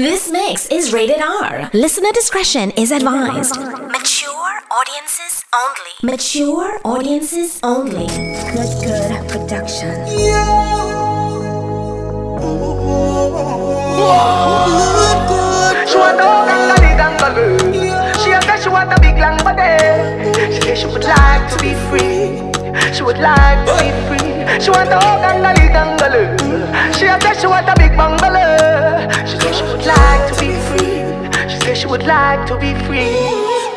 This mix is rated R. Listener discretion is advised. Mature audiences only. Mature audiences only. Good, good production. Good, good. She want no gangali gangalu. She said she want a big long body. She said she would like to be free. She would like to be free. She want a gangali gangalu. She said she want a big bungalow. She said she would like to be free. She said she would like to be free.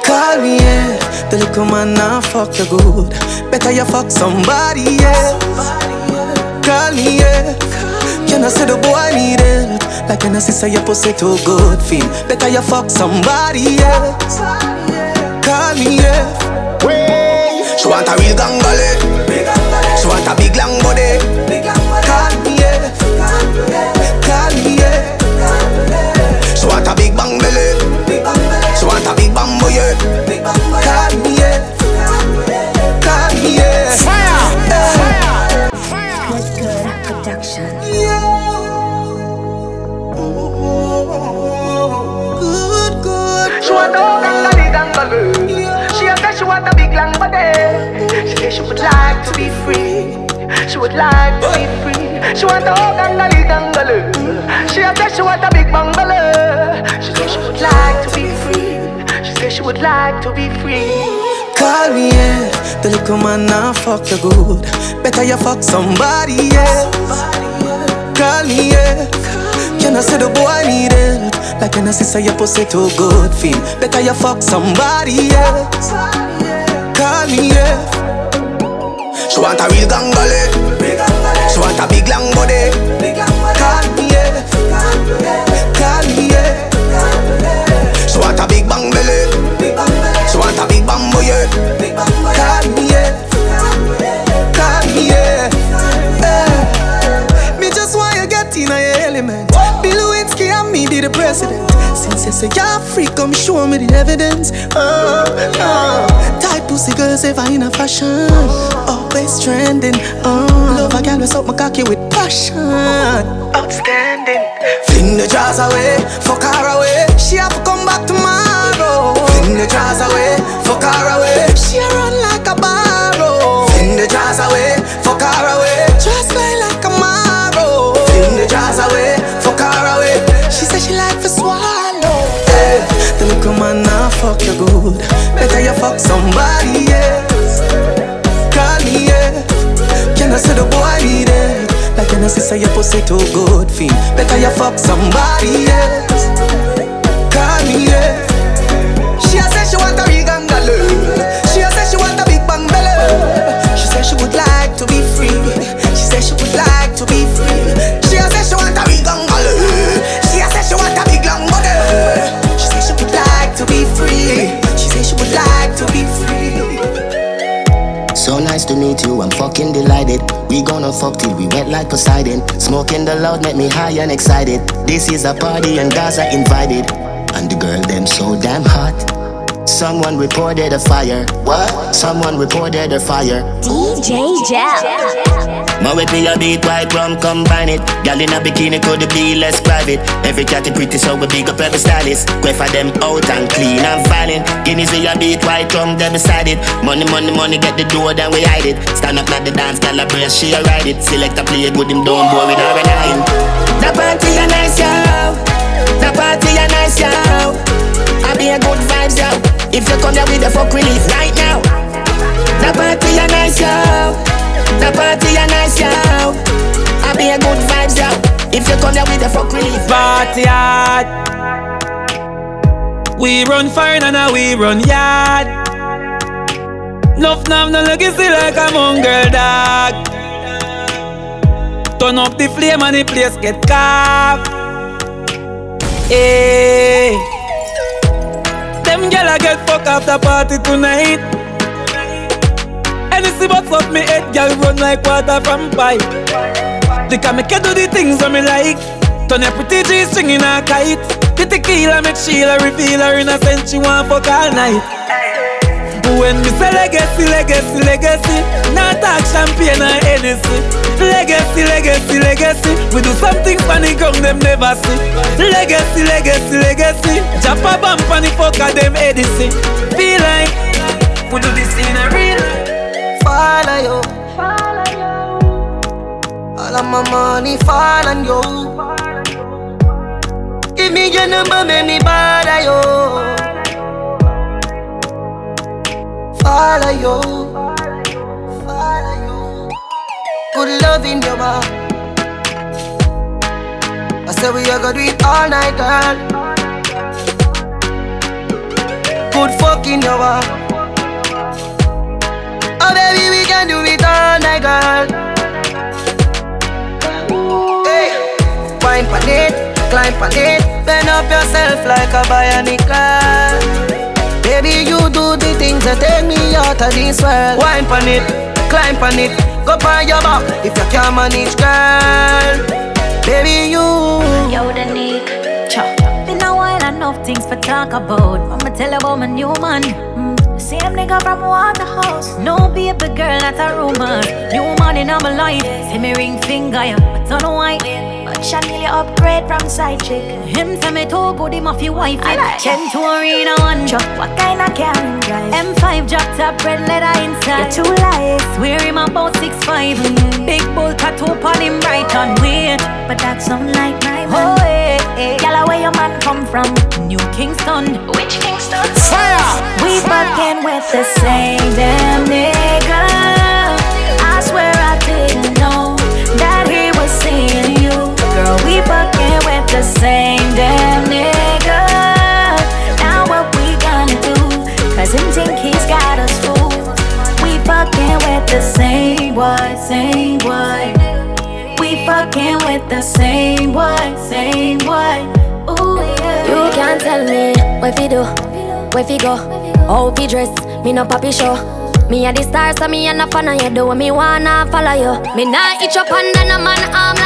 Call me, yeah. The little man now fuck you good. Better you fuck somebody, yeah. Call me, yeah. Can I say the boy need help? Like I say your pussy too good feel? Better you fuck somebody, yeah. Call me, yeah. She want a real gangale. She want a big long body. A long body. She said she would like to be free. She would like to be free. She want no gangali gangalu. She said she want a big bungalow. She said she would like to be free. She said she would like to be free. Call me, yeah. The little man now fuck you good. Better you fuck somebody, yeah. Call me, yeah. Can I say the boy need help? Like can I say your pussy too good feel? Better you fuck somebody, yeah. Yeah. She want a real gangale. She want a big long body. Call me, yeah. Call me, yeah. She want a big bang belly. She want a big bamboo, yeah. Call me, yeah. Call me, yeah. Eh. Me just want you get in your element. Bill Lewinsky and me be the president. Since you say you're free, come show me the evidence. Uh, uh. Tight pussy girls ever in a fashion. Always trending. Uh. Love a girl with up my cocky with passion. Outstanding. Fling the jars away, fuck her away. She have to come back tomorrow. Fling the jars away, fuck her away. She run like a barrow. Fling the jars away, fuck her away. Fuck you good. Better you fuck somebody, yeah. Call me, yeah. Can I say the boy need it? Like can I say your pussy too good feel? Better you fuck somebody, else. Call me, yeah. She a say she want a big gangaloo. She a say she want a big bang belly. She say she would like to be free. So nice to meet you, I'm fucking delighted. We gonna fuck till we wet like Poseidon. Smoking the loud make me high and excited. This is a party and Gaza invited. And the girl them so damn hot. Someone reported a fire. What? Someone reported a fire. DJ Jel. My with me a beat white rum combine it. Girl in a bikini could be less private. Every cat is pretty so we big up every stylist. Quay for them out and clean and violent. Guineas we a beat white rum them beside it. Money money money get the door then we hide it. Stand up at the dance girl a brace she a ride it. Select a play good him don't bore with her and nine. The party a nice yo. The party a nice yo. I be a good vibes yo. If you come here with the fuck relief right now. The party a nice yo. The party a nice yo. I be a good vibes yo. If you come here with the fuck relief. Party hard. We run fine and now we run yard. Nuff nav no legacy like a mongrel dog. Turn up the flame and the place get carved. Hey. A get fuck after party tonight. Anything but fuck me head, gyal run like water from pipe. They can make you do the things that me like. Turn your pretty G string in a kite. The tequila make Sheila reveal her innocent. She want fuck all night. When me say legacy, legacy, legacy, not talk champagne or Hennessy. Legacy, legacy, legacy, we do something funny come them never see. Legacy, legacy, legacy, jump a bump and the fuck of them Edison. Feel like we do this in a real Follow you. All of my money fall on you. Give me your number, make me bother you. Follow you. Follow you. Good love in your heart. I say we are gonna do it all night, girl. Good fuck in your heart. Oh baby, we can do it all night, girl. Hey, wine it, climb it, bend up yourself like a bionic girl. Baby, you do things that take me out of this world. Wine pan it, climb pan it, go on your back if you can't manage, girl. Baby, you. Yo, the Nick. Cha. Been a while, enough things for talk about. I'ma tell you about my new man. Mm. Same nigga from Waterhouse. No baby girl, that's a rumor. New man in my life. See me ring finger, yeah, but don't white. But Chanel upgrade from side chick. Him say me too good, him off your wife. I like Chen to arena one truck. What kind of car him drive? M5 drop top red leather inside. You too light. Swear him about six five. Big bull tattoo on him right on weird. But that sound like my man. Oh, eh, hey, hey. Yalla, where your man come from? New Kingston. Which Kingston? Fire! We fucking with the same damn nigga. I swear fucking with the same damn nigga. Now what we gonna do? Cause him think he's got us fooled. We fucking with the same boy, same boy. We fucking with the same boy, same boy. Ooh, yeah. You can't tell me where fi do, where fi go, how fi dress. Me no papi show. Me a the star, so me a no fan of you. Do what me wanna follow you. Me nah itch up under no man arm.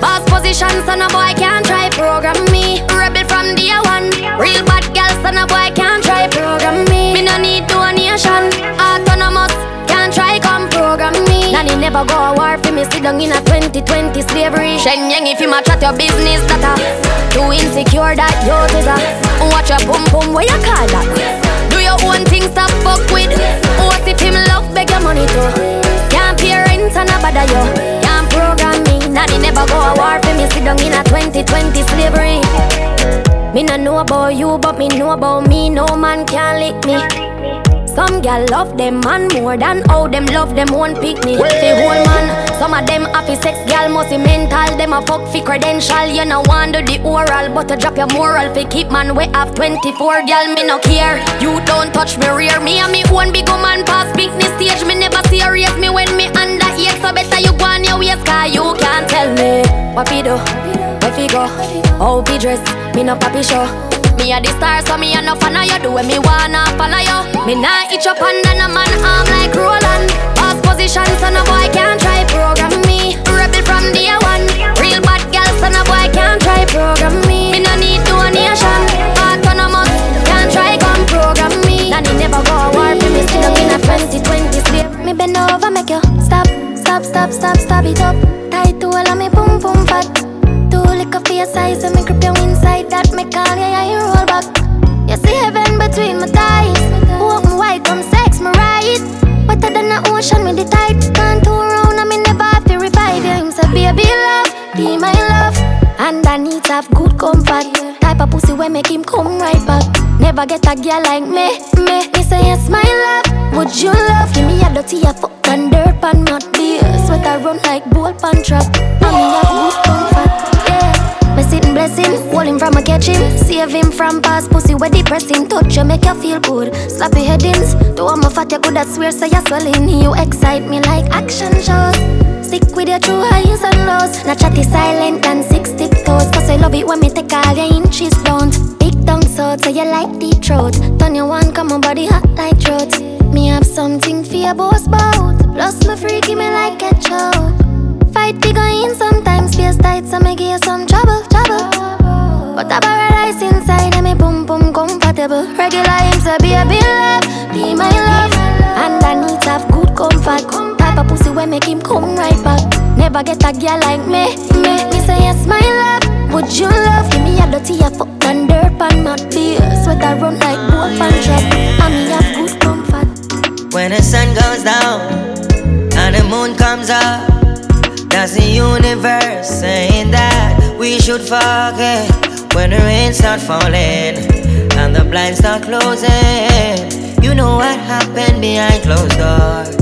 Boss position, so no boy can't try program me. Rebel from day one. Real bad girl, so no boy can't try program me. Me no need donation. Autonomous, can't try come program me. Nanny never go a war for me. Sit down in a 2020 slavery. Shen Yang if you ma chat your business data. Too insecure that you a. Watch your boom boom, where you call that? Do your own thing, stop fuck with. What if him love beg your money too? Can't pay rent and a bother you. Down in a 2020 slavery. Me no know about you, but me know about me. No man can lick me. Some gal love them man more than how them love them one pick me. The whole man, some of them happy sex gal must be mental. Them a fuck fi credential. You no want do the oral, but to drop your moral fi keep man we have 24 gal me no care. You don't touch me rear me and me one big woman pass business stage. Me never serious me when me here. So better you go on your waist, cause you can't tell me what fi do, where fi go, how fi dress. Me no papi show. Me a the star, so me a no fan of you. Do what me wanna follow you. Me nah itch up under no man arm like Roland. Boss position, so no boy can't try program me. Rebel from day one. Real bad girl, so no boy can't try program me. Me no need donation. Autonomous, can't try come program me. Nanny never go a war for me. Sit down in a 2020 slave. Me bend over, make you stop, stop, stop, it up. Tight to all of me, boom, boom, fat. Too liquor for your size, so me grip you inside that me call you, yeah, you roll back. You see heaven between my thighs. Me white, come sex me right. Wetter than the ocean, me the tide. Can't turn around, and me never have to revive you. Him baby love, be my love. And I need to have good comfort. Type of pussy where make him come right back. Never get a girl like me, me. He say yes, my love. Would you love? Give me a dirty a fuck and dirt pan not beer. Sweat I run like bull pan trap. And me have good comfort. Yeah. Me sitting blessing, hold him from a him. Save him from past pussy where depressing. Touch you make you feel good. Slappy headings. Do I'm a fat you could swear so you swelling. You excite me like action shows. Stick with your true highs and lows. Not chatty silent and six tiptoes. Cause I love it when me take all your inches down. Big tongue so so you like deep throat. Turn your one, come on body hot like throat. Me have something for your boss bout. Plus my freaky me like a chow fight, we go sometimes face tight, so me give you some trouble, trouble. But I paradise inside and me boom boom comfortable. Regular him say be a be love, be my love. And I need to have good comfort. Type of pussy where make him come right back. Never get a girl like me, me Me say yes my love, would you love? Give me a dirty a fuck and dirt pan mud beer. Sweater run like wolf and oh, trap And me have good comfort. When the sun goes down And the moon comes up that's the universe saying that we should forget when the rain start falling and the blinds start closing. You know what happened behind closed doors.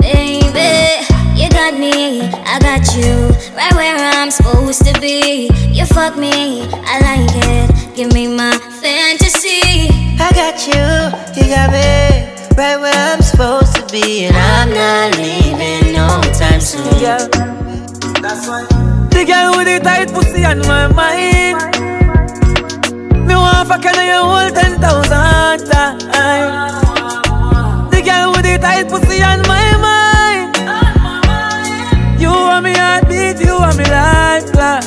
Baby, you got me, I got you, right where I'm supposed to be. You fuck me, I like it. Give me my fantasy. I got you, you got me, right where I'm supposed to be, and I'm not leaving no time soon. Yeah, that's why. The girl with the tight pussy on my mind. Me want fuck you your whole ten thousand times. The girl with the tight pussy on my mind. You want me heartbeat, you want me lifeline.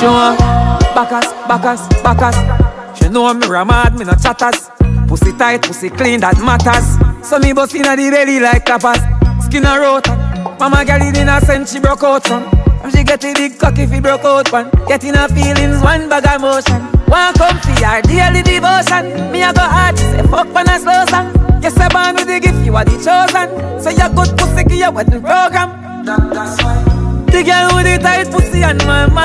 She want backers, backers, backers. She know me ramad, me no chatters. Pussy tight, pussy clean, that matters. So me bust inna the belly like tapas. Skin a rotten. Mama girl in a sense she broke out from. And she get a big cock if he broke out one. Getting her feelings, one bag of motion. One come for her daily devotion. Me a go hard, she say fuck when I slow song. Yes, I born with the gift, you are the chosen. So you good pussy, give you wedding program. That, that's why. The girl with the tight pussy on my mind.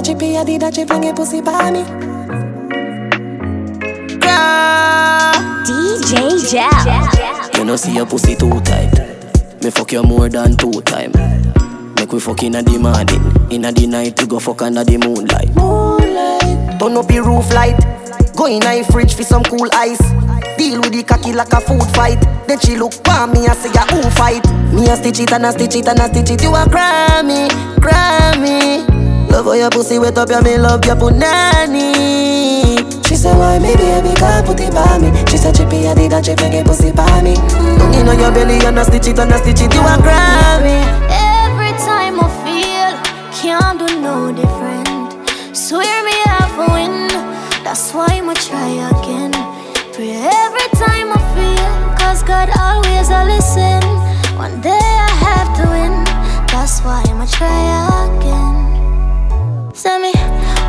By me? She chippy, I did that, she fling it pussy by me. DJ Jel. You know see your pussy too tight. Me fuck you more than two time. Make we fuck inna the morning, inna the night we go fuck under the moonlight. Moonlight. Turn up the roof light. Go in a fridge for some cool ice. Deal with the cocky like a food fight. Then she look for me and say, "Ya who fight?" Me a stitch it and a stitch it and a stitch it. You a Grammy, Grammy. Love how your pussy wet up, ya me love your punani. She said, why me baby can't put it by me? She said, chippy, I did that, she fling it pussy by me. Don't you know your belly and a stitch it and a stitch it. You a Grammy. Every time I feel, can't do no different. Swear me half a win, that's why I'ma try again. Pray every time I feel, cause God always a listen. One day I have to win, that's why I'ma try again. Send me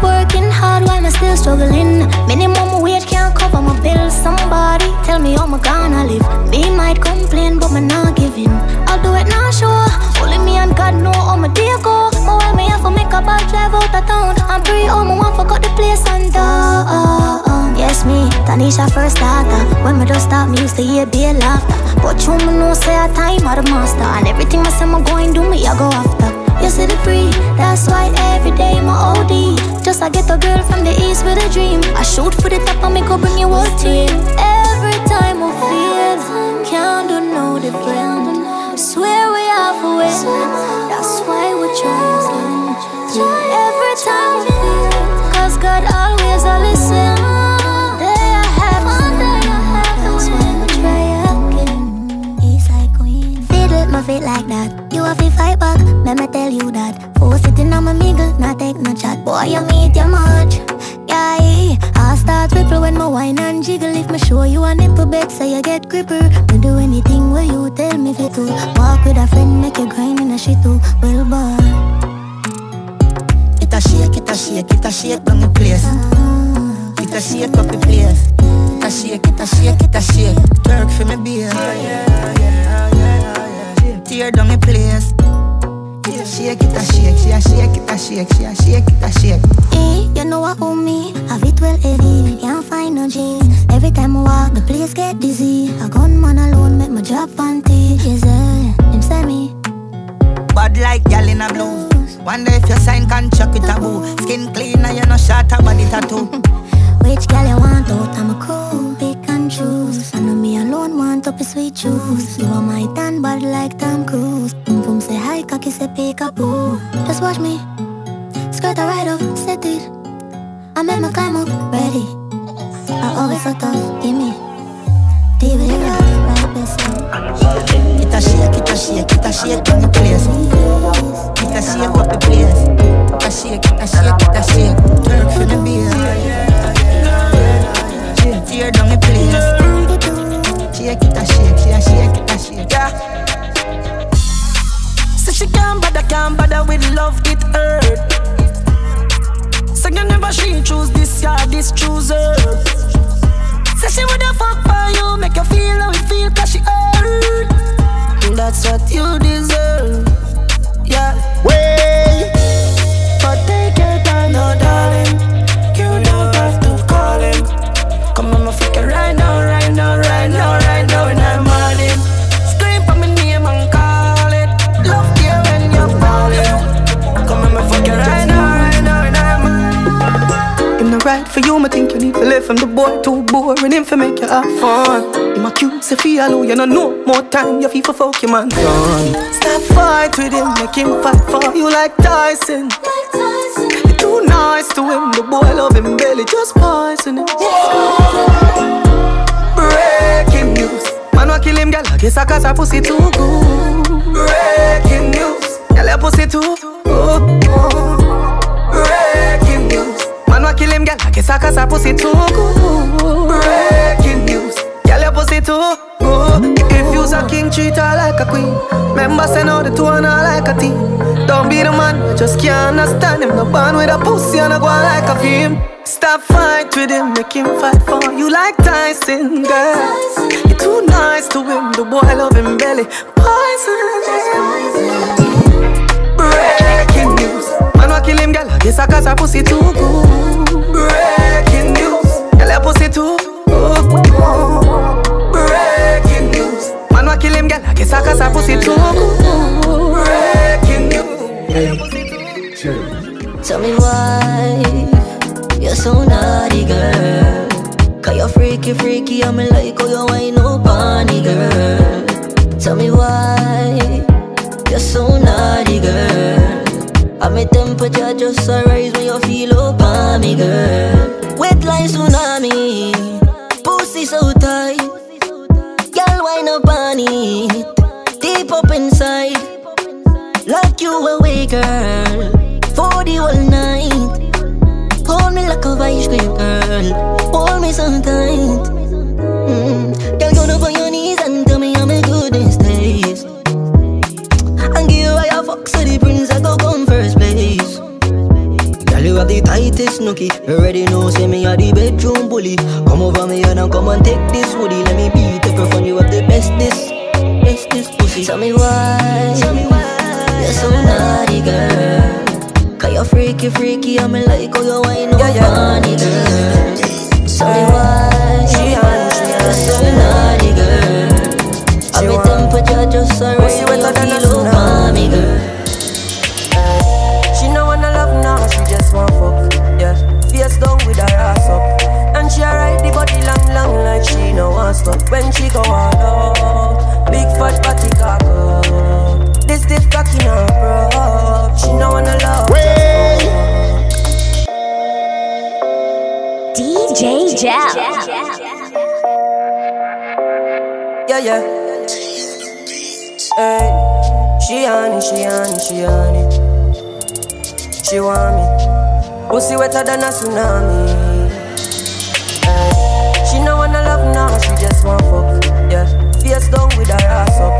working hard while I'm still struggling. Minimum wage can't cover my bills. Somebody tell me how I'm gonna live. Me might complain, but me not giving. I'll do it now, sure. Only me and God know how my day go. But why me have to make a bad drive out of town? I'm free, home, my want forgot the place and down. Um, yes, me, Tanisha first starter. When me just start, me used to hear be laughter. But you me know say a time of the master. And everything I say me going do me, I go after. The free, that's why every day my OD. Just I get a girl from the east with a dream. I shoot for the top and make go bring you whole team. Every time I feel, can't do no different. I swear we are a win, that's why we try again. Every time feet like that. You have to fight back, let me tell you that. Four sitting on my mingle, not take no chat. Boy, you meet your much. Yeah, I start ripple when my wine and jiggle. If me show you a nipple bed, say you get gripper. Me do anything where you tell me fit to. Walk with a friend, make you grind in a shit too. Well, boy. It a shake, it a shake, it a shake down the place. It a shake up the place. It a shake, it a shake, it a shake. Twerk for me beer. Tear down the place. A shake, it a shake, she a shake, it a shake, she a shake, it a shake. Eh, you know what owe me? Have it well heavy, can't find no jeans. Every time I walk, the place get dizzy. A gunman alone make my drop panty. Is it? Him say me. Bad like gal in a blues. Wonder if you sign contract with a boo. Skin clean and you no short a body tattoo. Which girl you want out? I'm a cool, choose. I know me alone want up a sweet juice. You are my tan bad like Tom Cruise. Boom boom say hi, cocky say peekaboo. Just watch me, skirt a right off, set it. I make my climb up, ready. I always so tough, give me. DVD rough, right It a shake, it a shake, it a shake on the place. It a shake up the place. It a shake, it a shake, it a shake. Twerk for the beer. Tear down the place. Shake it a shake, she shake it a shake. Yeah. So she can't bother, can't bother with love, it hurt. So you never she choose this, yeah, this choose her. Say she woulda fuck for you, make you feel how it feel, cause she hurt. That's what you deserve. Yeah. Way. Me think you need to live from the boy too boring him for make you have fun. Him accuse you feel alone, you know no more time, you feel for fuck your man done. Stop fight with him, make him fight for you like Tyson. tyson You're too nice to him, the boy love him belly, just poison him. Breaking news, man wa kill him, girl, I guess I cause her pussy too good. Breaking news, girl, your pussy too good. Wa kill him, girl. I guess I cause her pussy too good. Breaking news. Girl, your pussy too good. If you's a king, treat her like a queen. Remember, say no, the two are like a team. Don't be the man, you just can't understand him. No band with a pussy and a go like a film. Stop fight with him, make him fight for you like Tyson, girl. You're too nice to him, the boy love him belly. Poison. Kill him, girl. I guess I cause her pussy too good. Breaking news. Girl, your pussy too good. Breaking news. Man wa kill him, girl. I guess I cause her pussy too good. Breaking news. Girl, your pussy too. Tell me why you're so naughty, girl. Cause you're freaky, freaky, I'm like, oh, you ain't no bunny, girl. Tell me why you're so naughty, girl. I'm a temperature just a rise when you feel up on me, girl. Wet like tsunami, pussy so tight. Girl, why no it? Deep up inside, like you away, girl. For the whole night. Hold me like a vice grip, girl. Hold me so tight. Girl, you have the tightest nookie. You already know, say me are the bedroom bully. Come over me and come and take this woody. Let me beat the girl you have the bestest, bestest pussy. Tell me why, tell me why you're so naughty, girl. Cause you're freaky, freaky, I'm like, oh, you no yeah, yeah. funny, girl. Tell me why, she you're so naughty, girl. I'm she no want stop. When she go all out, big fat body cock up. This stiff cocky no bro. She no wanna love. DJ Jel. Yeah, yeah. Hey, she on it, she on it, she on it. She want me. Pussy wetter than a tsunami. Hey, she just want fuck. Yeah, face down with her ass up.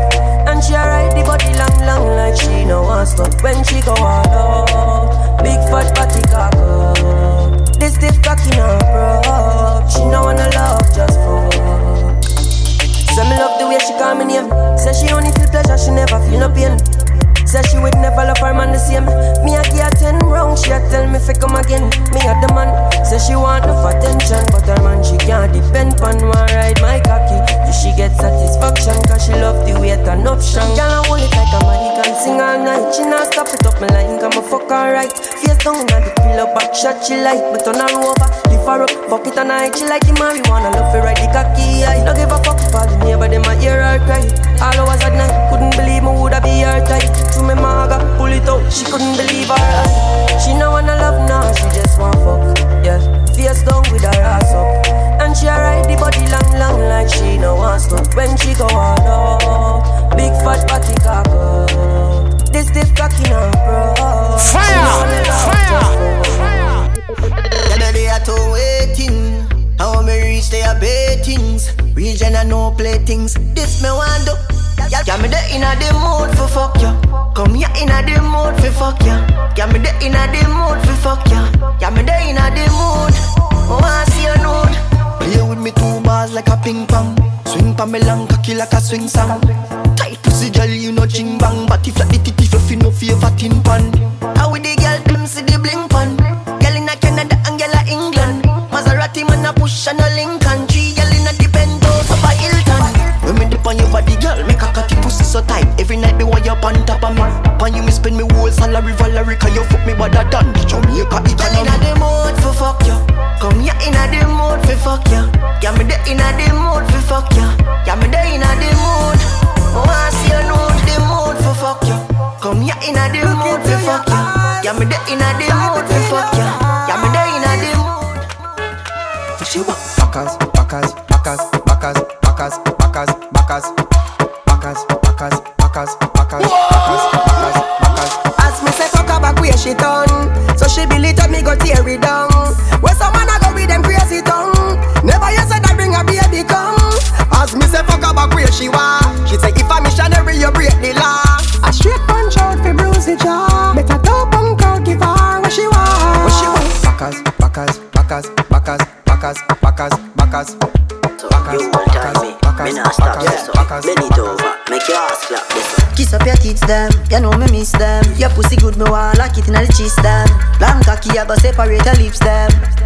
And she ride the body long, long like she no want stop. When she go all out, big fat body cock up. This stiff cocky no bro. She no wanna love, just fuck. Say me love the way she call me name. Say she only feel pleasure, she never feel no pain. Say she would never love her man the same. Me a give her ten round, she a tell me fi come again. Me a the man. Say she want enough attention, but her man she can't depend on one ride my cocky. Do she get satisfaction? Cause she love the way it an option. Girl I hold it like a man, can sing all night. She not stop it up me line, come a fuck alright. Face down at the pillow back shot she like, but on her over. Lift her up, fuck it all night. She like the marijuana, love her ride the cocky. I don't give a fuck for the neighbor, them a hear her cry. All hours at night, couldn't believe me woulda be her tight. To me Pull it out. She couldn't believe her eyes. She know wanna love now, she just want fuck. Yeah, face down with her ass up. And she ride the body long, long like she no want stop. When she go all up, big fat body cargo. This stiff in her bro. Fire, fire, fire. The other day I waiting. How me reach their bait things. Region I no play things. This me want do. Yeah, me the inna the mood for fuck ya. Come here inna the mood for fuck ya. Yeah, me the inna the mood for fuck ya. Yeah, me the inna the mood. Oh, I see you nude. Play with me two bars like a ping pong. Swing pa me long cocky like a swing song. Tight pussy girl, you know ching bang. But if like the titty fluffy, no favor tin pan. How with the girl, them see the bling pan. Girl in a Canada and girl in England. Maserati man a push and a Lincoln. Three girl in a the Bentos up a Hilton. When me dip on your body, girl, so tight. Every night me want you on top of me. Pan you me spend me whole salary, Valerie, cause you fuck me better than the Jamaica economy. Girl in a the mood for fuck you. Come here in a the mood for fuck you. Yeah, me the in a the mood for fuck you. Yeah, me the in a the mood. Oh, I see you know the mood for fuck you. Come here in a the mood for fuck you. Yeah, me the in a the mood for fuck you. Yeah, me the in a the mood. She want backers, backers, backers, backers, backers, the cheese them. Long cocky I go separate your lips them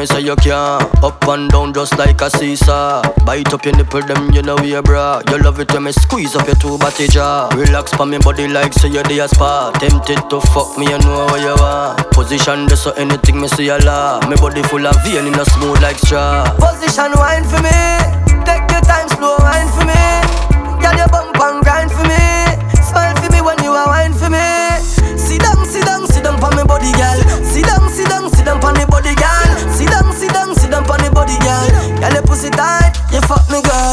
me say you can Up and down just like a seesaw. Bite up your nipple them you know we bra. You love it when me squeeze up your two body jaw. Relax pa me body like say you the spa. Tempted to fuck me you know what you want. Position this so anything me see a law Me body full of vein in a smooth like straw. Position wine for me. Take your time slow wine for me. Girl you bump and grind for me. Smile for me when you are wine for me. Sit down, sit down, sit down for me body girl. Sit body girl. Girl you pussy tight, you fuck me good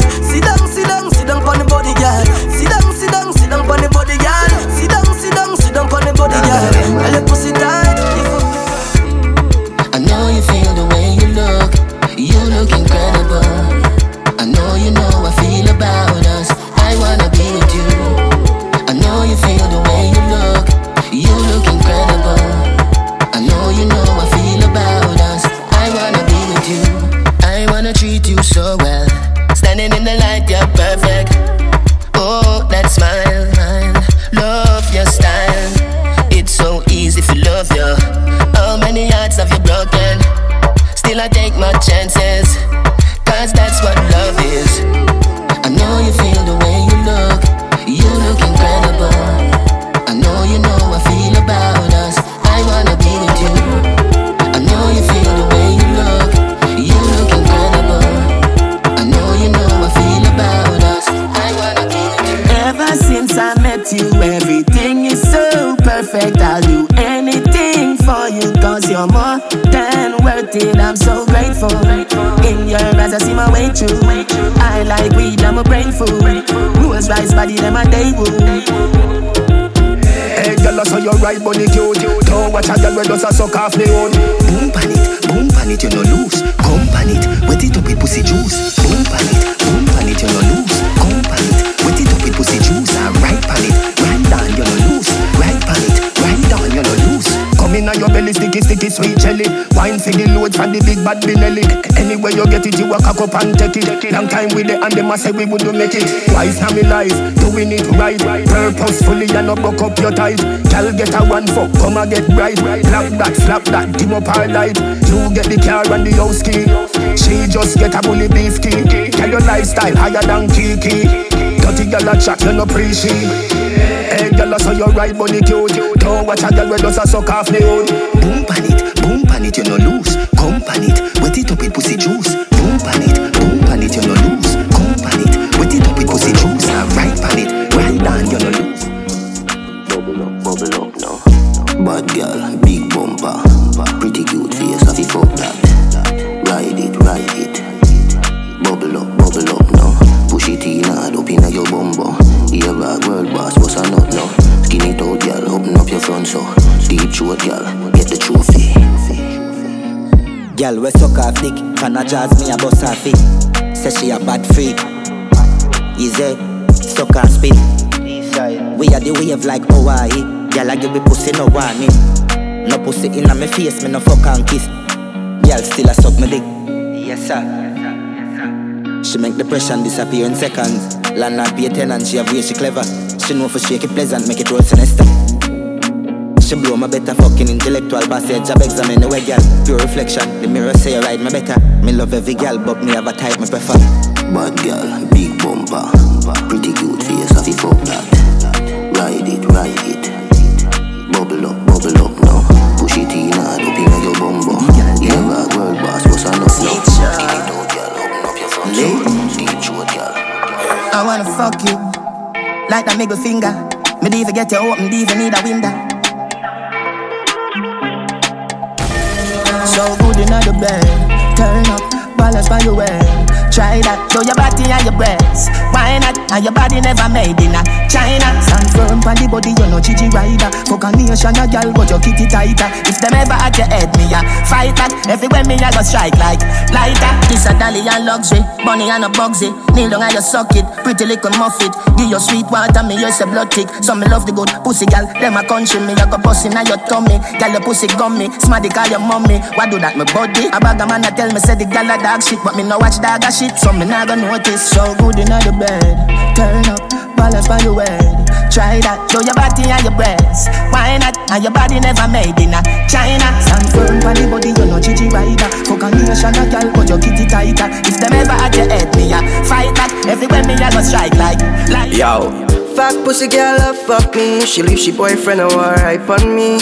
walk up and take it. Long time with it, and them a say we wouldn't make it. Twice now me life, doing it right. Purposefully, and not buck up your tight. Girl get a one fuck, come and get bright. Slap that, slap that, dim up our light. You get the car and the house key. She just get a bully beef key. Tell your lifestyle higher than Kiki. Dirty girl a chat, you no appreciate. Hey, girl, I saw your right body cute. Don't watch a girl when does a suck off me own. Boom pan it, boom pan it, you no lose. Come pan it, wet it up with pussy juice pan it, boom pan it, you no lose. Come pan it, wet it up because it juice. I right pan it, right down, you no lose. Bubble up, bubble up now. Bad girl, big bumper, pretty cute face, I fuck that. Ride it, ride it. Bubble up, bubble up now. Push it in hard, up your bumbo. Here rock world boss, what's a nut now? Skin it out, girl, open up your front so. Deep throat, girl, get the trophy. Girl, we suck off dick, jazz me a bus off? Say she a bad freak. Easy, suck and spit. We are the wave like Hawaii. Girl, I give me pussy no warning. No pussy inna me face, me no fuck and kiss. Girl, still a suck me dick. Yes sir. She make depression disappear in seconds. Landlord pay tenant, she have way she clever. She know for shake it pleasant, make it roll sinister. She blow my better fucking intellectual passage. Job examine the way, girl. Pure reflection. The mirror say you ride my better. Me love every girl, but me have a type me prefer. Bad girl, big bumper, pretty cute face, have you fuck that? Ride it, ride it. Bubble up, bubble up now. Push it in hard up in your bum bum. Never a girl boss, what's enough now? Give it out, girl, open up your front door. Deep throat, girl. I wanna fuck you like that middle finger. Me even get you open, even need a window. So good in the bed, turn up, balance by your way. Try that, show your body and your breasts. Why? And your body never made in a China. Stand firm on the body, you know Gigi rider. Fuck a nation, a girl, but your kitty tighter. If them ever at your head, me a fight back. Everywhere me a go strike like lighter. This a dolly and luxury, bunny and a bugsy. Kneel down and you suck it, pretty little muffet. Give your sweet water, me use a blood tick. So me love the good pussy, girl. Them a country, me a go bust in your tummy. Girl, your pussy gummy, smarty call your mommy. Why do that, me body? A bag of man a tell me say the girl a dog shit, but me no watch dog a shit, so me nah go notice. So good in the bed, turn up, balance by your head. Try that, show your body and your breasts. Why not? And your body never made in a China. Stand firm on the body, you know Gigi rider. Fuck a nation, a girl, but your kitty tighter. If them ever at your head, me a fight back. Everywhere me a go strike like, like. Yo. Fuck pussy girl, love fuck me. She leave she boyfriend and war hype on me.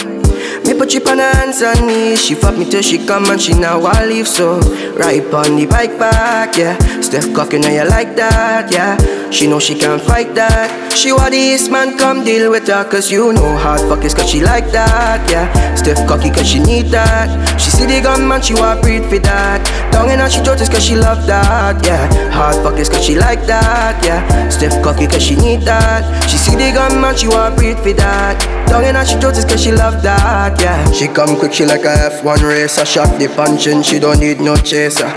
Me put chip on her hands on me. She fuck me till she come and she now I leave so. Right on the bike back, yeah. Steph cocking and you like that, yeah. She know she can't fight that. She want this man come deal with her cause you know hard fuck is cause she like that, yeah. Steph cocky cause she need that. She see the gun man, she want breed for that. Tongue in her she just cause she love that, yeah. Hard fuck is cause she like that, yeah. Steph cocky cause she need that. She see the gun man, she want breed for that. Tongue in her she just cause she love that, yeah. She come quick, she like a F1 racer. Shot the punch she don't need no chaser.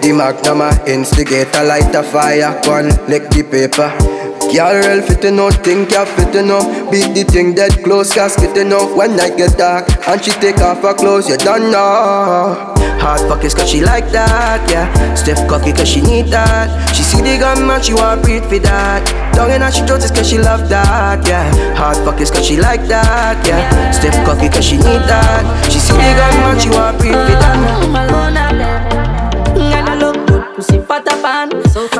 The magnum instigator, light a fire, one lick the paper. Girl real fit no think you fit no Beat the thing dead close casket no When night get dark and she take off her clothes You don't know. Hard is cause she like that, yeah. Stiff cocky cause she need that. She see the gun man she want breathe for that. Tongue in her she throat cause she love that, yeah. Hard is cause she like that, yeah. Stiff cocky cause she need that. She see the gun man she want breathe for that pussy fat up on.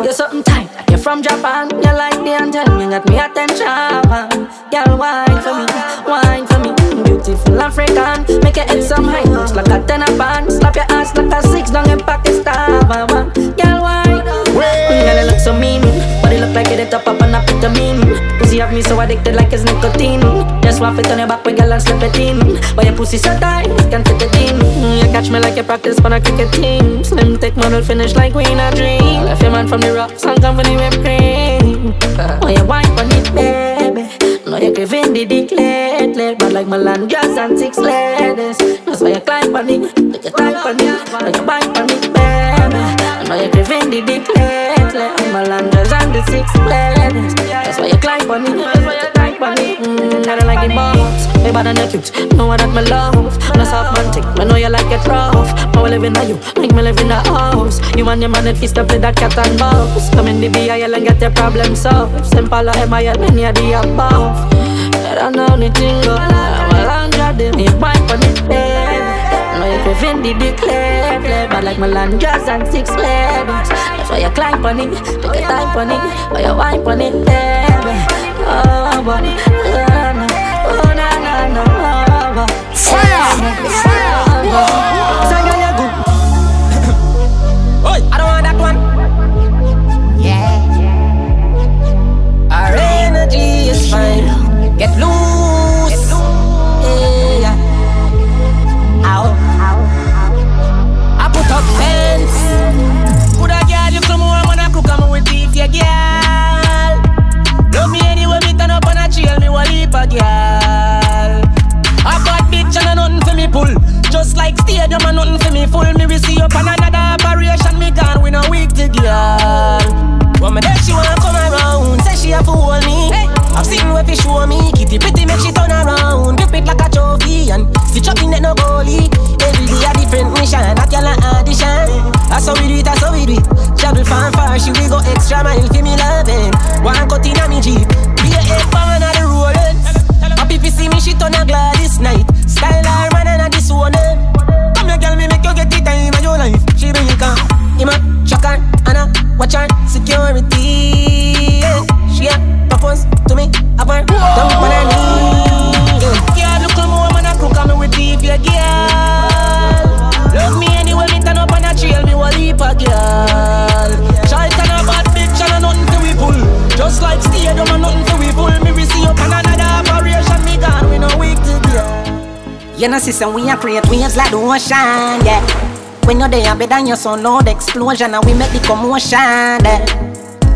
You're something tight, you're from Japan. You like the anthem, you got me attention. Girl, wine for me, wine for me. Mm, beautiful African, make your head some high notes like a tenor band. Slap your ass like a six down in Pakistan. Girl, Girl, you look so mean. Body look like it top up on a vitamin. Pussy have me so addicted like it's nicotine. Just want it on your back with girl and slip it in. But your pussy so tight, can't fit it in. You catch me like you practice for a cricket team. Slim thick model finish like we in a dream. Left your man from the rocks and company whipped cream. Oh, you wine on it, baby. No, you giving the dick lately. But like Milan jazz and six ladies. That's why you climb on it. Take your time on it. Now you bite on it, baby. Know you're craving the dick lately. I'm Malandros and the six ladies. That's why you climb on it. That's why you climb on it. I don't like the bombs. Me bad and you cute. Know what that me love. No soft man tick. Me know you like it rough. But we live in a you. Make me live in the house. You and your man if feast up with that cat and mouse. Come in the BIL and get your problem solved. Simple or MIL, many of the above. I don't know anything. I'm a landra, them. You wipe on it, baby. Know you craving the dick lately But like Malandros and six That's why you climb on it Take your time on it Why you wipe on it, baby Oh, but Oh, no Oh, no, no, oh, Fire! Oi, I don't want that one. Yeah. Our energy is fine. Get loose. stadium and nothing for me full. Me we see up on another You know, sister, we a create waves like the ocean, yeah. When you're there, better than your loud explosion, and we make the commotion, yeah.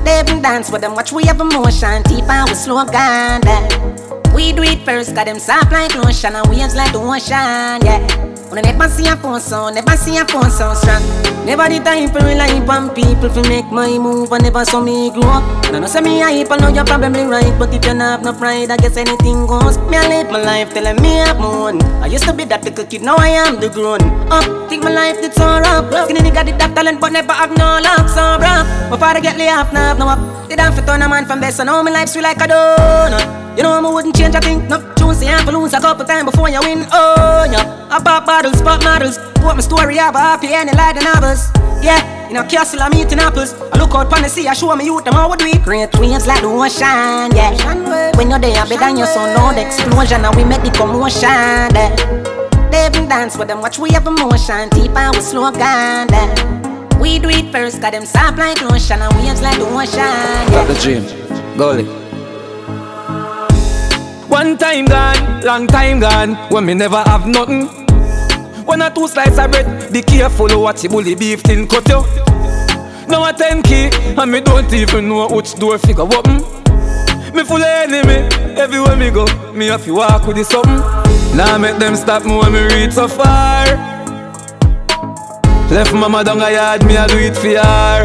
They even dance with them, watch we have emotion, deep and we slow down, yeah. We do it first, got them soft like lotion, and waves like the ocean, yeah. I never see a phone sound, never see a phone sound strong. Never the time to rely on people to make my move, and never saw me grow up. Now, no say me a heap, I know you're probably right, but if you not have no pride, I guess anything goes. Me I live my life telling me I'm moon. I used to be that little kid, now I am the grown up. Think my life did so rough. Skinny nigga did that talent, but never have no luck, so rough. My father get laid off, now have no up. They done for turn a man from best, so now my life's sweet like a donut. You know i'm wouldn't change a thing. No choose the lose a couple times before you win. Oh yeah, I pop bottles, pop models. Put my story up, happy and like the novels. Yeah, in a castle I'm eating apples. I look out pon the sea, I show me youth them how we do. Great waves like the ocean, yeah. When you're there, better than your son, no the explosion, and we make the commotion. Yeah. They even dance with them, watch we have emotion, deep and we slow down. Yeah. We do it first, got them soft like lotion, and waves like the ocean. Yeah. Got the dream, goalie. One time gone, long time gone, when me never have nothing. One or two slices of bread, be careful what you bully beef tin cut you. Now a 10 key, and me don't even know which door figure open. Me full of enemy, everywhere me go, me have to walk with the something. Now make them stop me when me reach so far. Left mama down a yard, me a do it for her.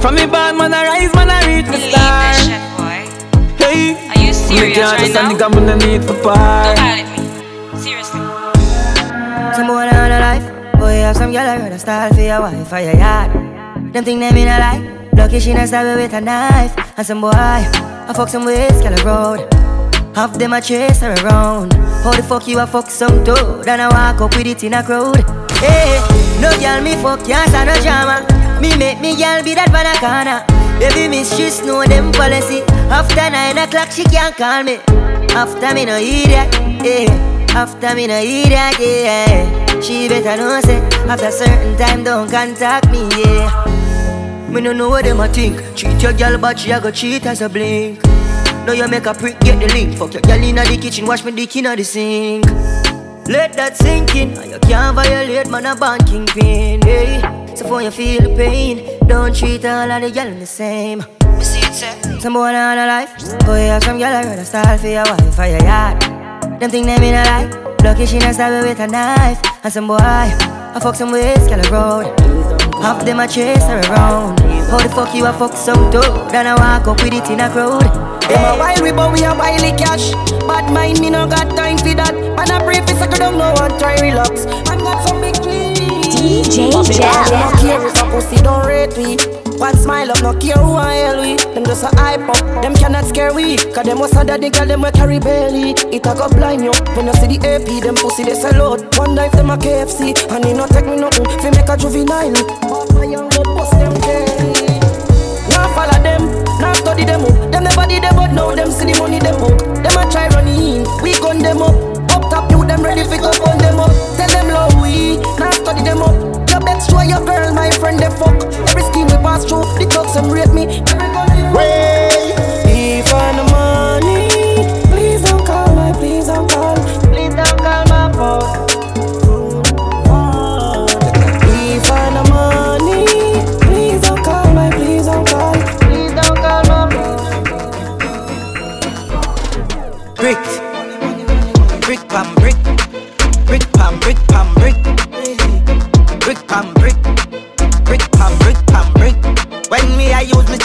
From me bad man I rise, man I reach the star. Hey, Are you serious me can't right just now? nigga, me need for par. Don't violate me. Seriously. Some boy on a life, boy have some girl I rather style for your wife for your yard. Them think them in a lie, lucky she not stab with a knife. And some boy, I fuck some ways, girl a road. Half them a chase her around. How the fuck you a fuck some toad and I walk up with it in a crowd? Hey, no girl me fuck yes and no drama. Me make me girl be that banana. Baby miss she know them policy. After nine o'clock she can't call me. After me no idiot, yeah. After me no idiot, yeah. She better know say after certain time don't contact me, yeah. Me no know what them a think. Treat your girl but she a go cheat as a blink. Now you make a prick get the link. Fuck your girl inna the kitchen, wash me dick inna the sink. Let that sink in. and You can't violate man a band kingpin. Hey. So for you feel the pain, don't treat all of the girl the same. Some boy on a life, boy have some girl I rather style for your wife or your yard. Them think them in a lie, lucky she not stab with a knife. And some boy, I fuck some ways, a road. Half them a chase her around. How the fuck you a fuck some toad? Then I walk up with it in a crowd. Them a wild we but we a wily cash. Bad mind me no got time for that. Man a pray for second don't know one try relax. Man got some big dreams DJ Jam. no care if a pussy don't rate we. One smile up no care who I hell we. Them just a hype up Them cannot scare we. Cause them was under the girl them we carry belly. It a go blind you. When you see the AP them pussy they sell out. Wonder if them a KFC And it no take me nothing Fi make a juvenile. Papa young go bust them belly Now follow them, now study them up. Them never did them, but now them see the money them up. Them a try running in, we gun them up. Up top you them ready fi gun them up. Tell them low we, now study them up. Your bet show your girl, my friend they fuck. Every scheme we pass through, the clubs them rate me. Way,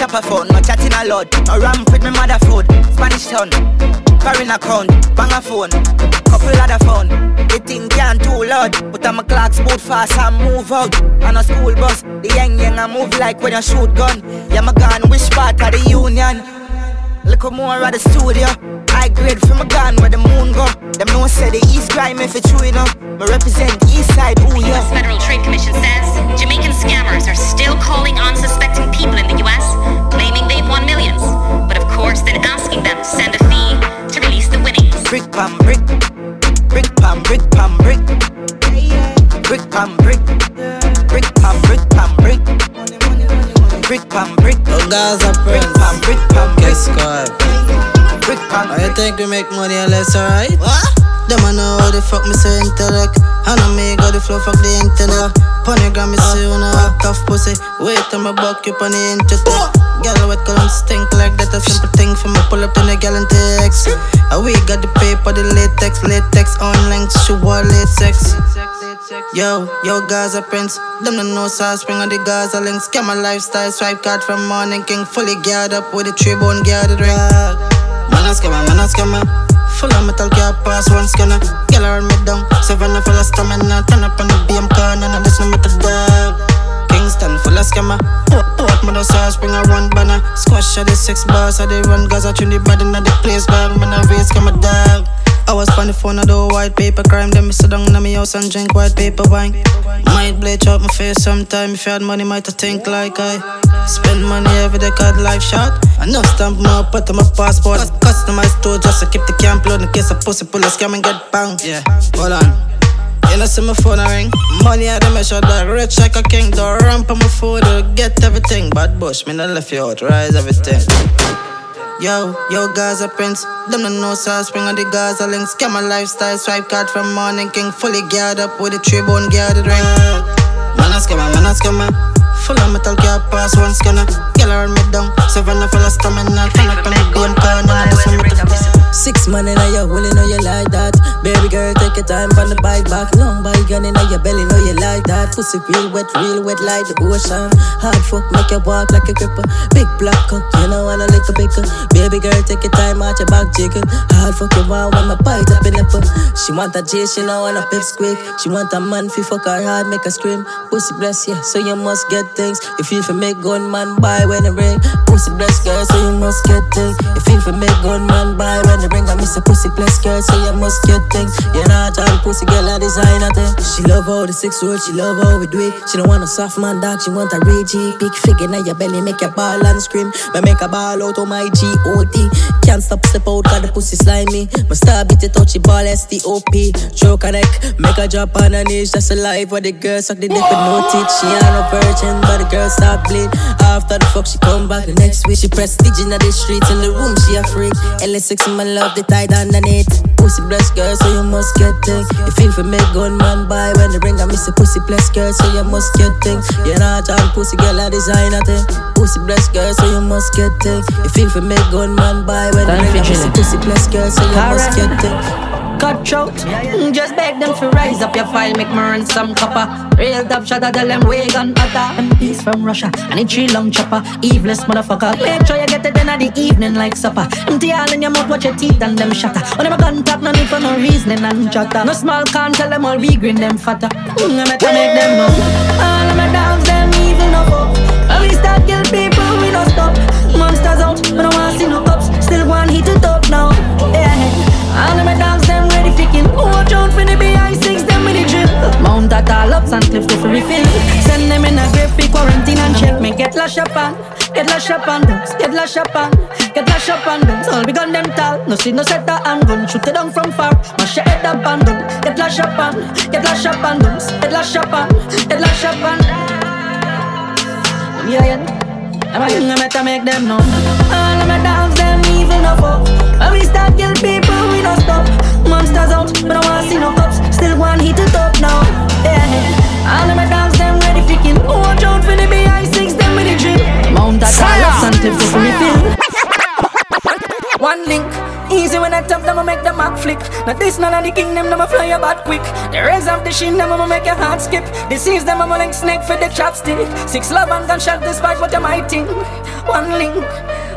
chopper phone, no chatting a lot, no ramp with me mother food, Spanish town, foreign account, bang a phone, couple other phone. The thing can't tool loud. Put on my clocks, boot fast and move out. On a school bus, the young young I move like when you shoot gun. Yeah, my gun, which part of the union? Look more at the studio. High grade from a gun where the moon go. Them no say the east crime if it's true enough. Me represent the east side, ooh yeah. U.S. Federal Trade Commission says Jamaican scammers are still calling unsuspecting people in the U.S., But of then asking them to send a fee to release the winnings. Brick pam brick, brick pam brick pam brick, brick pam brick, brick pam brick pam brick, brick pam brick. Oh, Gaza brick Prince. pam brick pam brick. Brick pam I think we make money unless alright. What? Them I know how the fuck me say intellect. I know me got the flow fuck the internet. Ponygram me say you know a tough pussy. Wait till my buck you on the internet. Girl wet column stink like that a simple thing for me pull up to the gal and text. And we got the paper, the latex, latex on online shoe or latex. Yo, yo, Gaza Prince. Them no know sauce, spring on the Gaza links. Scam my lifestyle, swipe card from morning king. Fully geared up with the three bone geared ring. A scammer, man a scammer. Full of metal car pass one scanner. Girl around me down. Seven full of stamina. Turn up on the BM corner. Now this no matter dog. Kingston full of scammer. Port, mother sauce, bring a one banner. Squash of the six bars, I they run Gaza, tune the body, now the place dog. Man, I raise, come a dog. I was on the phone, I do white paper crime. Then me sit down in my house and drink white paper wine. Might bleach out my face sometime. If you had money, might I think like I spend money every day, card life shot. Enough stamp my put on my passport. Customized store just to keep the camp load in case a pussy pull a scam and get banged. Yeah, hold on. You know, see my phone a ring. Money at the measure, like rich like a king. Don't ramp on my food, get everything. Bad bush, me not left you out, rise everything. Yo, yo, Gaza Prince. Them no know spring on the Gaza links. Get my lifestyle, swipe card from morning king. Fully geared up with the three bone ring. Man a scammer, man a scammer. Full of metal car pass one scanner. Girl around me down, seven of stamina. Turn up on the BM corner, now this one with the Six man in your hole, know you like that. Baby girl, take your time on the bike back. Long bike gun in your belly, know you like that. Pussy real wet, real wet like the ocean. Hard fuck, make you walk like a cripper. Big black cock, you know lick a picker. Baby girl, take your time out your back jiggle. Hard fuck you want when my bite up in the. She want a J, she know wanna pip squeak. She want a man fi fuck her hard, make her scream. Pussy bless yeah, so you must get things. If you for make gun man buy when it ring. Pussy bless girl, so you must get things. If you for make gun man buy when it ring. I miss a pussy bless girl, so you must get things. You're not all pussy girl, I design a thing. She love how the six roll, she love how we do it. She don't want a soft man dog, she want a ragey. Big figure now your belly, make your ball and scream. Me make a ball out of my G-O-D. Can't stop, step out, cause the pussy slimy. My star beat it she ball S-T-O-P. Choke a neck, make her drop on her knees. Just a life where the girl suck the dick with no teeth. She ain't no virgin, but the girl start bleed. After the fuck, she come back the next week. She prestige in the streets, in the room, she a freak. LS6 my love, the tight underneath. Pussy blessed girl, so you must get things. You feel for me, gun man buy when the ring. I miss a pussy blessed girl, so you must get things. You're not all pussy girl, I design a thing. Pussy blessed girl, so you must get things. You feel for me, gun man buy when the ring. I miss a pussy blessed girl, so you must get things. Cutthroat, mm, just beg them to rise up your file, make me run some copper. Real top shot of them way gun utter. MPs from Russia, and it's three long chopper. Evilest motherfucker, make sure you get it in at the evening like supper. Empty all in your mouth, watch your teeth and them shatter. When them a gun tap, no need for no reasoning and chatter. No small can tell them all we green them fatter. Mm, I make, I them know. All of my dogs, them evil no fuck. When we start kill people, we don't stop. Monsters out, we don't want see no cops. Still one hit it up now. Yeah. All of my dogs, them ready kill. Watch out for the BI6, them with the drill. Mount at all ups and cliffs to refill. Send them in a grave for quarantine and check me. Get lash up on, get lash up on, dogs. get lash up on, get lash up on, dogs. All we gun them tall. No see no set a handgun, shoot it down from far. Mash your head up and down. Get lash up on, get lash up on, dogs. get lash up on, get lash up on. Yeah, yeah. I'm a young, I make them know. All of my dogs, them evil no fuck. When we start kill people, we don't stop. Monsters out, but I wanna see no cops. Still one hit it up now. Yeah. All of my dogs, them ready for kill. Watch out for the BI6, them with the drill. Mount that all and clips to refill. One link, easy when I tap them, I make the mark flick. Now this none of the kingdom, them I fly about quick. The raise of the shin, them I make your heart skip. Disease them, I'm like snake for the chopstick. Six love and gunshot despite what you might think. One link,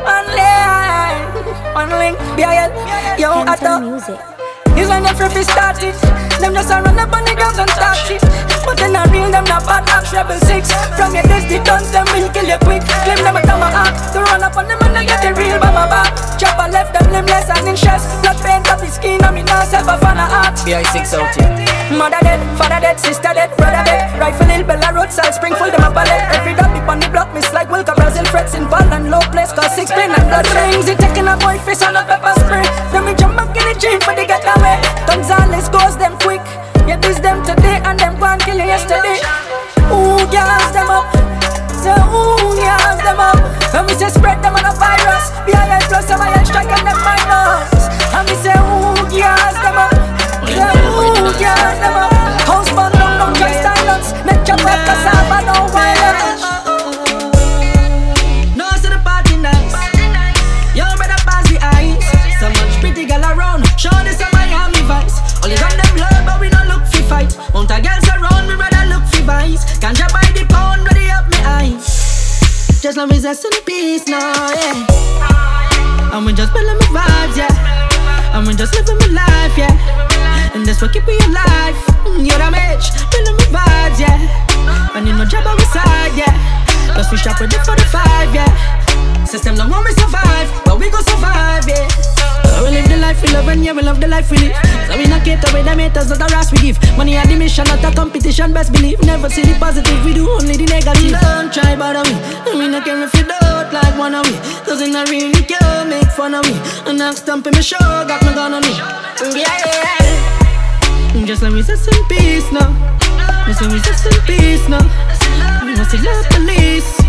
one link, one link. BIL, yo, I thought. Is and them free start it. Them just a run up on the ground and start shit. But then I real them not bad axe rebel six. From your the guns them will kill you quick. Claim them a come act. To run up on them and they get the real by my back. Chop a left them limbless and in chest. Blood paint up his skin and me not self a fan of art. BI6 out here. Mother dead, father dead, sister dead, brother dead. Rifle hill, Bella road, side spring full them a pallet. Every dip on the block, miss like Wilka Brazil frets in ball and low place. Cause six pin and blood rings. He taking a boy face on a pepper spray. Then we jump back in the jeep for the getaway. Gonzales goes them quick. Yeah, this them today and them kill yesterday. Ooh, gas them up. Ooh, gas them up. And we say spread them on a virus. BIL plus some iron strike and them minus. And we say ooh, gas them up. So ooh, gas them up. House down, don't just silence. Make your back cassava, no violence. Just love is us in peace now, yeah. And we just building my vibes, yeah. And we just living my life, yeah. And that's what keep me alive. Mm, you're a match, building my vibes, yeah. And you know job on my side, yeah. Plus we shop ready for the five, yeah. System don't want me survive, love and yeah, we love the life we live. So we not cater with the haters, not the rest we give. Money and the mission, not a competition, best believe. Never see the positive, we do only the negative. Don't try bother me, I mean I if you don't like one of me. Cause not really care, make fun of me. And I'm stumping me show, got my gun on me. Mm, yeah, yeah, yeah. Just let me say in peace now. Just let me say some peace now. We must see love police.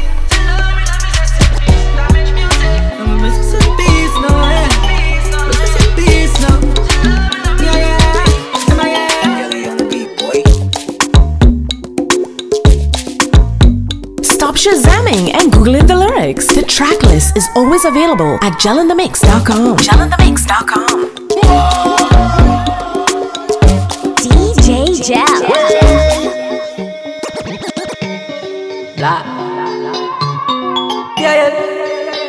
Shazamming and googling the lyrics. The track list is always available at jelinthemix.com. Jelinthemix.com. DJ Jel. La. Yeah, yeah.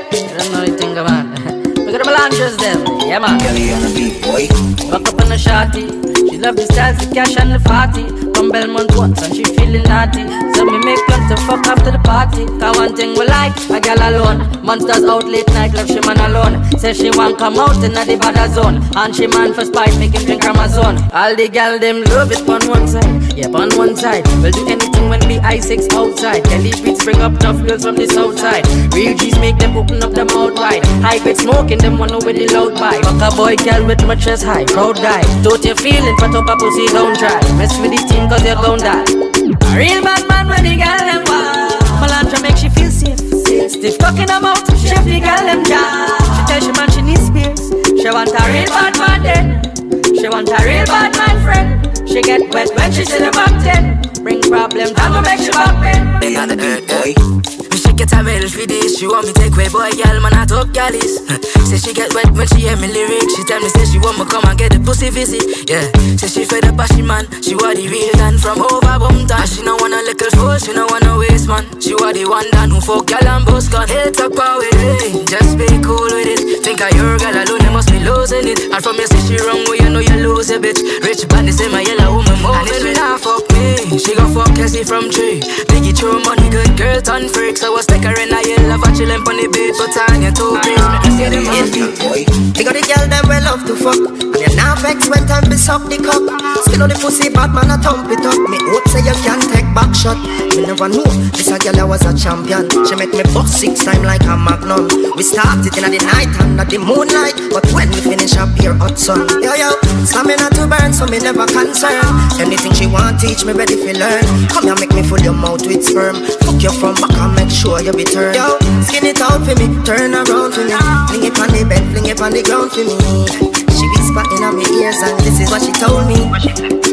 I don't know anything, man. Look at the melanges them. Yeah, man. Girl, on the beat, boy. Walk up on the shawty. She love the styles, the cash and the party. From Belmont once and she feeling naughty. So me make plans to fuck after the party. Cause one thing we like, a girl alone. Monsters out late night, left she man alone. Say she want come out in the bad zone. And she man for spice, make him drink Amazon. All the gal them love it on one side. Yeah, on one side. We'll do anything when we I6 outside. Kelly beats bring up tough girls from the south side. Real G's make them open up their mouth wide. High grade smoking them one with the loud pipe. Fuck a boy girl with my chest high. Proud guy. Don't you feeling but up a pussy don't try. Mess with this team cause you gon' die. A real bad man when the girl them wild. Melantra make she feel safe. Stiff talking her mouth, chef the girl them jaw. She tell she man she needs space. She want a real bad man then. She want a real bad man friend. She get wet when she see the ten. Bring problem, time to make she back bend. Big on the earth, boy. Me she get a medal for this. She want me take way, boy, girl, man, I talk galleys. say she get wet when she hear me lyrics. She tell me say she want me come and get the pussy visit. Yeah, say she fed up she man. She want the real dan from over Bumta. She no want a little fool, she no want a waste man. She want the one dan who fuck gal and boss gun. Hey, talk with it, just be cool with it. Think of your girl alone, you must be losing it. And from your say she wrong, well you know you lose a bitch. Rich body say my yellow woman moving And if she not fuck me, she gon' fuck Cassie from tree. Biggie throw money, good girl turn freak. So I was in a yellow, for chillin' on the beach. But please, make me see the monkey. You got the girl them well love to fuck. And you now vex when time be suck the cock Still on the pussy bad man a thump it up. Me hope say you can take back shot. Me never know this a girl I was a champion. She make me bust six time like a magnum. We started in the night under the moonlight. But when we finish up here hot sun. Yo yo, stamina to burn so me never concern. Anything she want teach me ready for learn. Come here make me full your mouth with sperm. Fuck you from back and make sure you be turned. Yo, skin it out for me, turn around for me. Fling it on the bed, fling it on the ground for me. She whisper in my ears and this is what she told me.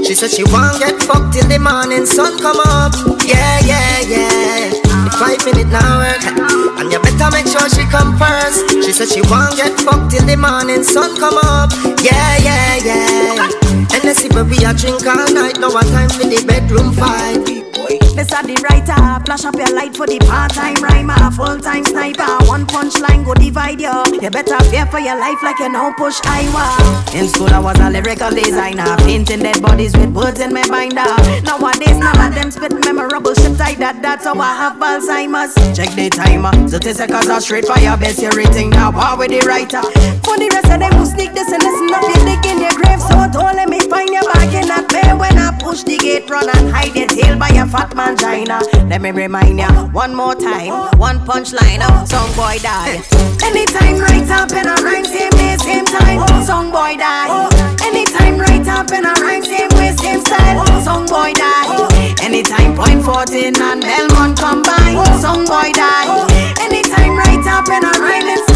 She said she won't get fucked till the morning sun come up. Yeah, yeah, yeah. The five minute now And you better make sure she come first. She said she won't get fucked till the morning sun come up. Yeah, yeah, yeah. And the sip we a drink all night. Now a time for the bedroom fight This are the writer. Flash up your light for the part-time rhymer, full-time sniper. One punchline go divide you. You better fear for your life like you know push Iowa. In school I was a lyrical designer, painting dead bodies with words in my binder. Nowadays none of them spit memorable shit like that. That's how I have Alzheimer's. Check the timer. Statistics are straight fire. Your best your rating now. War with the writer. For the rest of them who sneak this and listen up, you dig in your grave. So don't let me find you back in that bed when I push the gate, run and hide your tail by your fat man China. Let me remind ya one more time, one punchline, song boy die. Anytime right up in a rhyme, same day, same time, song boy die. Anytime right up in a rhyme, same way, same style, song boy die. Anytime point 14 and Belmont combine, song boy die. Anytime right up in a rhyme,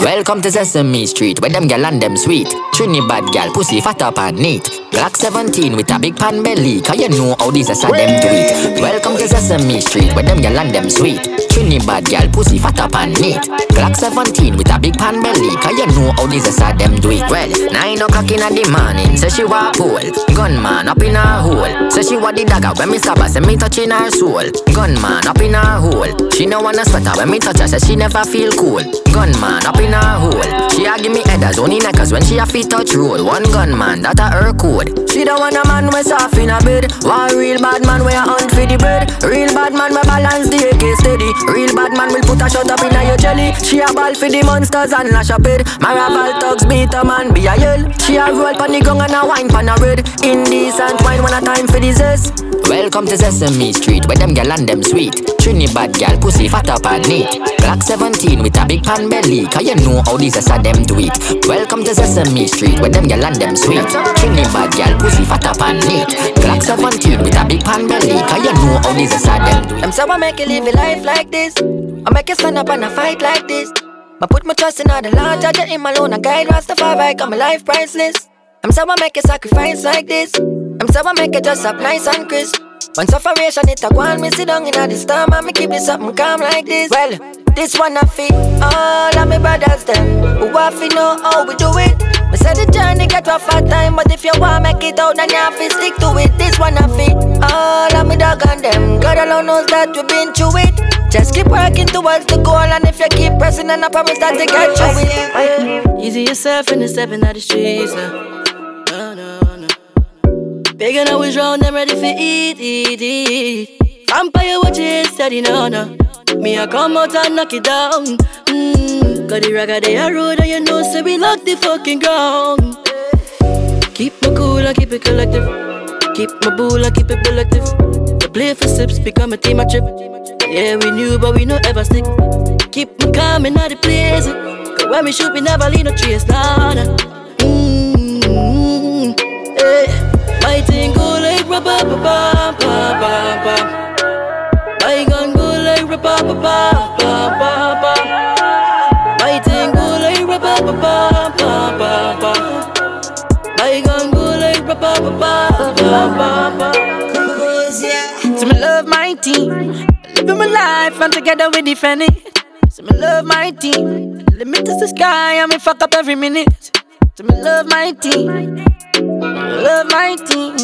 Welcome to Sesame Street, where them gal and them sweet. Trinidad gal, pussy fat up and neat. Glock 17 with a big pan belly, cause you know how these are them do it. Welcome to Sesame Street, where them gal and them sweet. Trinidad gal, pussy fat up and neat. Glock 17 with a big pan belly, cause you know how these are them do it. Well, 9 o'clock in the morning, say she wa pool. Gunman up in her hole. Say she wa the dagger when me stab her, say me touching her soul. Gunman up in her hole. She no wanna sweat her when me touch her, say she never feel cool. Gunman up in her hole. She a give me headers only neckers when she a fit touch road. One gunman, that a her code. She don't want a man we soft in a bed. One real bad man we a hunt for the bread. Real bad man we balance the AK steady. Real bad man will put a shot up in a your jelly. She a ball for the monsters and lash up it. Maraval thugs beat a man be a yell. She a roll pan the gong and a wine pan a red. Indecent wine when a time for the zest. Welcome to Sesame Street, where them gal and them sweet. Trinidad gal, pussy fat up and neat. Glock 17 with a big pan belly, cause you know how these are them do it. Welcome to Sesame Street, where them gal and them sweet. Trinidad gal, pussy fat up and neat. Glock 17 with a big pan belly, cause you know how these are them do it. I'm so I make you live a life like this. I make you stand up and a fight like this. I put my trust in all the Lord, judge him alone, I guide Rastafari, got my life priceless. I'm so I make you sacrifice like this. I'm so I make you just up nice and crisp. When sufferation it a go on, me sit down in a the storm and me keep this something calm like this. Well, this one I fit all of my brothers them who have to know how we do it. Me say the journey get rough at time, but if you want make it out, then you have to stick to it. This one I fit all of me dog and them. God alone knows that we've been through it. Just keep working towards the goal, and if you keep pressing, then I promise that you get it. Easy yourself in the stepping out the streets now. No. Begging always round them ready for eat, eat, eat. Vampire watches steady, no, no. Me I come out and knock it down. Mmm, got the ragga they a road and you know so we lock the fucking ground. Keep my cool and keep it collective. Keep my bull and keep it collective. The play for sips become a team a trip. Yeah, we knew but we no ever stick. Keep me calm in all the place. Cause when we shoot we never leave no trace, nah, nah. Mmm, hey. Ba ba ba ba ba. Gun go like rubber, ba ba ba ba ba. My thing go like ba ba ba ba ba. My gun go like rubber, ba ba ba ba ba. So me love my team, living my life and together we defend it. So me love my team, limit is the sky and me fuck up every minute. So me love my team. Love my team.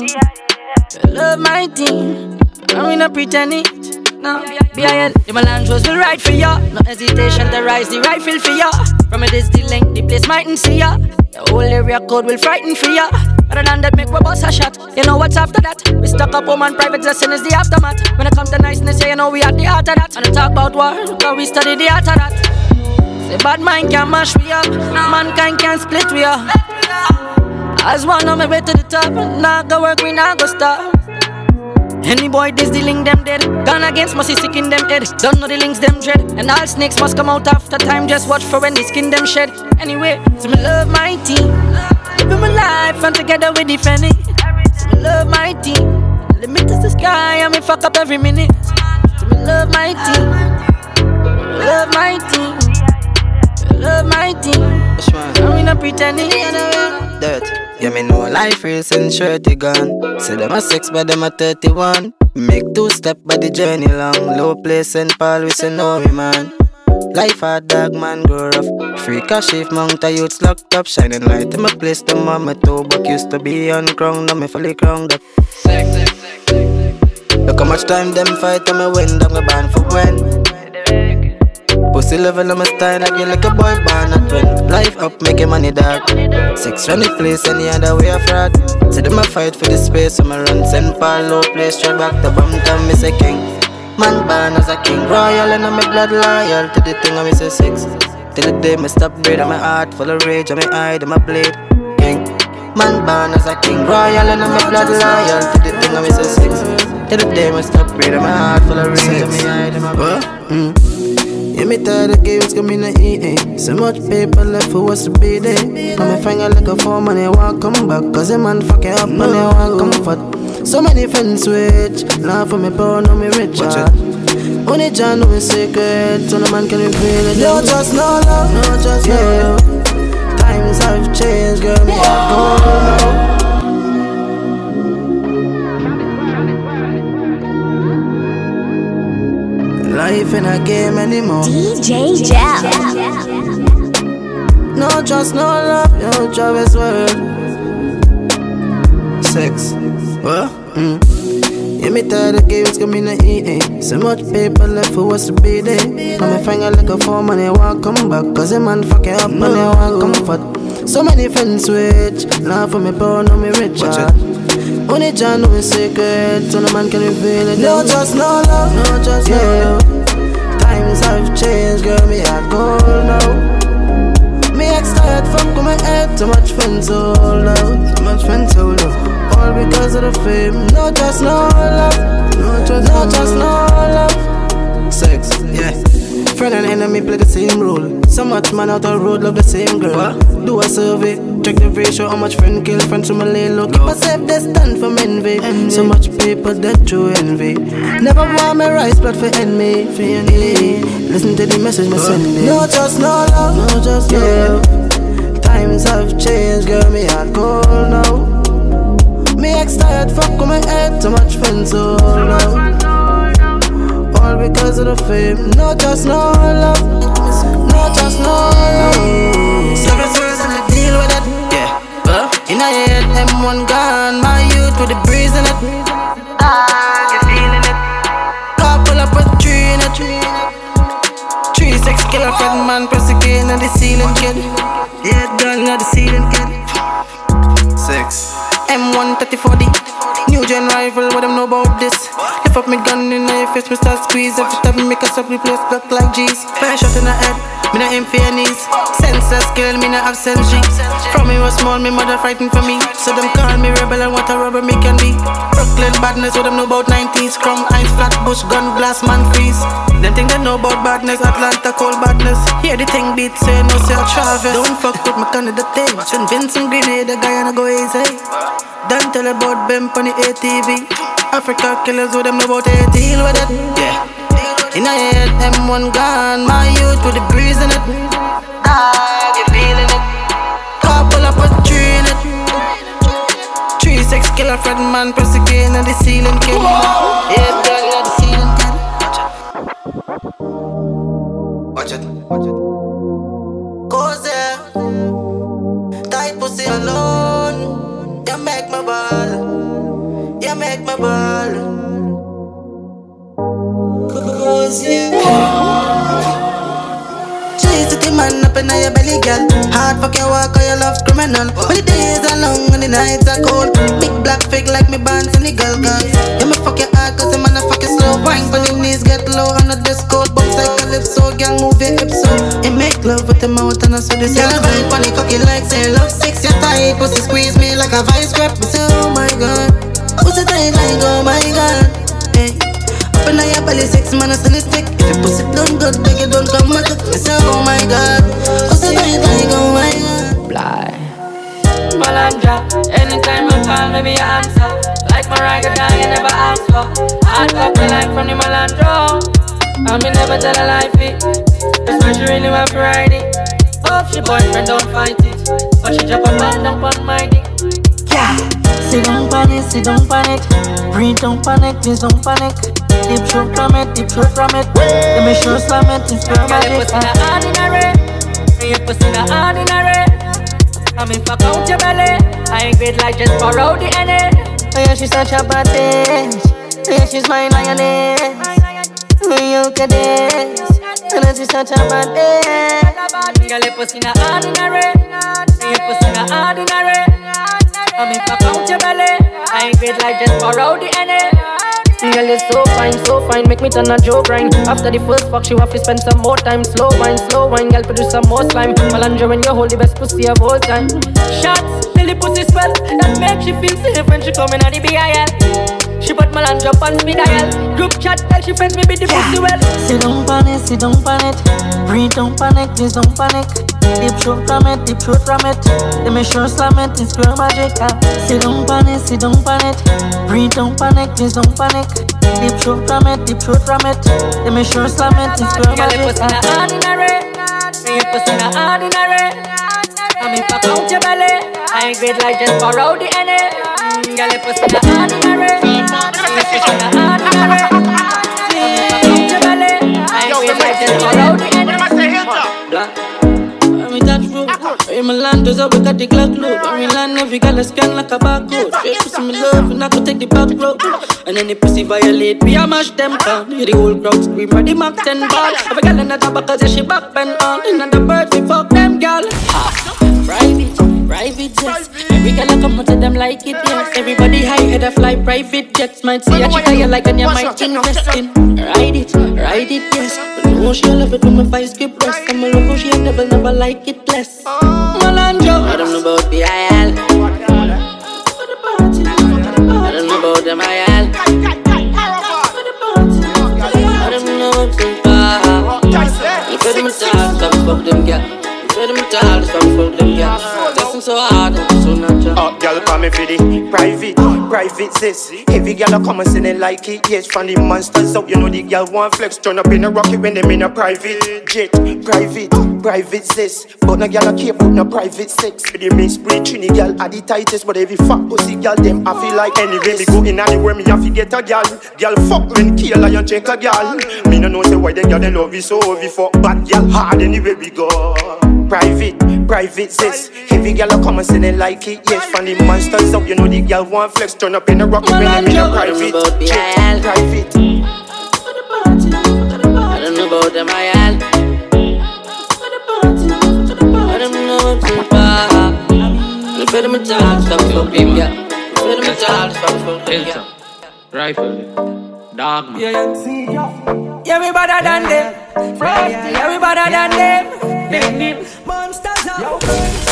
Love my team. I'm in pretend it. No, BIL, the Melange was will ride for ya. No hesitation to rise the rifle for ya. From a the length, the place mightn't see ya. The whole area code will frighten for ya. Other than that, make we bust a shot. You know what's after that? We stuck up home and private lesson is the aftermath. When it comes to niceness, yeah, you know we at the heart of that. And I talk about war, cause we study the art of that. Say bad mind can mash me up, mankind can split we up. As one on my way to the top, now go work, we now go stop. Any boy this the link them dead. Gone against must sick in them head. Don't know the links them dread. And all snakes must come out after time. Just watch for when they skin them shed. Anyway, so me love my team. Living my life and together we defend it. So me love my team. Limit is the sky and me fuck up every minute. So me love my team. Love my team. Love my team. I'm not pretending. Dirt. Yeah, me know life real since shirty gone. Say them a six, but them a 31. Make two step, but the journey long. Low place and Paul, we say no we man. Life a dog man, grow rough. Free cash if mount a youths locked up. Shining light in my place, the mama toe. But used to be on crown, now me fully crowned up. Look how much time them fight and me win, them me ban for when. Pussy level on my style, I you like a boy born a twin. Life up, making money dark. Six run the place, any other way of fraud. Say them a fight for the space, so me run send Paul low play straight back to Bumptown, me say king. Man born as a king, royal and I'm a blood loyal to the thing I me a six. Till the day me stop breathing, my heart full of rage, and my eye, them a blade. King. Man born as a king, royal and I'm a blood loyal to the thing I me a six. Till the day me stop breathing, my heart full of rage, and my eye, them a blade. Mm. Yeah, me tired of games coming to eat eh. So much paper left for us to be there. Now me finger like a phone and they want come back. Cause the man fucking up and they want comfort. So many friends switch. Now for me poor, now me rich. Only John know his secret. So no man can reveal it. No just no love. No just yeah. no love. Times have changed, girl. Me go now. Life in a game anymore. DJ Jel. No trust, no love, no Travis World. Sex. What? Mm. Yeah, me tired of games coming to eat eh. So much paper left for us to be there. Now me finger like a phone and they want come back. Cause the man fucking up and they want comfort. So many friends switch. Now for me poor, now me rich. ah. Only John know his secret. So no man can reveal it. No just no love, no trust, no love. Times have changed, girl, me a gold now. Me ex tired from coming head Too much friends hold out Too much friends hold out All because of the fame. No just no love. No just no, just no love. Sex, yeah Friend and enemy play the same role. So much man out the road love the same girl. Do a survey Check the ratio how much friend kill friend to my lay low Keep a safe distance from envy. So much paper that you envy. Never want my rice blood for envy. Listen to the message me send No just no love. No just no love. Times have changed girl me hard cold now. Me ex tired fuck with my head Too much friends hold out all because of the fame. No just no love, no just no love. Seven words and I deal with it. Yeah, uh, in a head, M1 gone. My youth with the breeze in it. Ah, you feeling it? Car pull up with three in it. Three six killer friend man press again on the ceiling kid. Yeah, girl, not the ceiling kid. Six. M1 3040. New gen rival, what them know about this? Lift up me gun in the face, me start squeeze. Every time me make a sub replace, look like G's. Fire shot in the head, me not your knees. Senseless girl, me not have sense. From me was small, me mother frightened for me. So them call me rebel and what a rubber me can be. Brooklyn badness, what them know about 90s. Chrome, ice, flat, bush, gun, blast, man, freeze. Them think they know about badness, Atlanta, cold badness. Hear the thing beat, say no, say I Travis. Don't fuck with my Canada thing. Send Vincent Grenade, the guy and I go easy. Don't tell about Ben on the ATV. Africa killers with them know about it. Deal with it. Yeah. In a head, M1 gone. My youth with the breeze in it. Ah, you feeling it? Pull up with three in it. Three six killer friend man press again on the ceiling kid. Yeah, girl, you're the ceiling kid. Watch it. Watch it. Cause there. Tight pussy alone. You make my ball. You make my ball. Yeah. Cheese to the man up in your belly, girl. Hard fuck your walk or your love criminal. When the days are long and the nights are cold. Big black fig like me bands and the girl cause You me fuck your heart cause the man a fuck you slow. Wine when your knees get low on the disco. Bounce like calypso, gang move your hips so. You make love with the mouth and I saw this. Girl, vibe on the cocky like say love six. Your tight pussy squeeze me like a vice grip. Me say oh my god. Pussy tight like oh my god. Hey. Up in your belly, six man, I send it stick. If you pussy done good, beg you don't come back. Me say, oh my god, pussy tight like oh my god. Bly. Malandra, anytime you call me, me answer. Like my ragga dog, you never ask for. Hard up the line from the Malandro. And me never tell a lie, fit. Especially when you have Friday. Hope she boyfriend don't fight it. But she drop a man down on my dick. Yeah. Sit down pan it, sit down pan it. Breathe down panic, please don't panic. Deep throat from it, deep throat from it. Let me sure slam it, it's Girl, your magic. pussy not ordinary. Your pussy not ordinary. I mean, fuck out your belly. I ain't great like just borrow the energy. Oh yeah, she's such a bad bitch. Yeah, she's my lioness. You can dance. And it's such a bad day. Girl, your pussy not ordinary. Your pussy not ordinary. Belly, I ain't great like just borrow the energy. Girl, you so fine, so fine, make me turn a joke grind. After the first fuck, you have to spend some more time. Slow wine, slow wine, girl, produce some more slime. Melandra when you hold the best pussy of all time. Shots, till the pussy swell, that makes she feel safe when she coming at the BIL. She put Melandra on speed dial. Group chat, tell she friends me be the pussy well. Sit down pan it, sit down pan it. Breathe, don't panic, please don't panic. Deep throat from it, deep throat from it. Let me sure slam it, it's girl magic. Sit down pan it, sit down pan it. Breathe, don't panic, please don't panic. Deep throat from it, deep throat from it. Let me sure slam it, it's girl Girl, your pussy not ordinary. Your pussy not ordinary. I'm if I count your belly, I ain't great like just borrow the energy. Girl, your pussy not ordinary. Your pussy not ordinary. If I count your belly, I ain't great like just borrow the When we touch my land does up, we got the Glock load. We land, every girl a scan like a barcode. Straight pussy me love, and I could take the back road. And then the pussy violate, we a mash them down. Hear the whole crowd scream, ready Mac 10 ball. Every girl in the cause yeah, she back bend on. And the bird, we fuck them girl. Private, private jets. Every girl I come out to them like it, yes. Everybody high head a fly private jets. Might see a chick I like and you might invest in. Ride it, ride it, yes. But no, she love it when my vice get breast. I'm a how she a devil, never like it less. Malandro, I don't know about the IL. I don't know about them IL. Me for the private, private sis. I come and say they like it. Yes, from the monsters up, you know the girl want flex. Turn up in a rocket when them in a private jet. Private, private sis. But no I care about no private sex. The mix breed Trini girl are the tightest, but every fat pussy girl them I feel like anyway me go in anywhere me have to get a girl. Girl fuck when kill and check a girl. Me no know say why them girl they love you so we fuck bad girl hard anywhere we go. Private, private sis. I come and say they like it. Yes, from the monsters up, you know the girl want flex. Turn up in a rocket when I'm in a private jet. Private. I don't know about them IL. I don't know about them bar. You better me talk, stop fuck them girl. You better me talk, stop fuck them girl. Rifle, dog man. Yeah, yeah. Yeah, we better than them. Yeah, we better than them. Monsters out.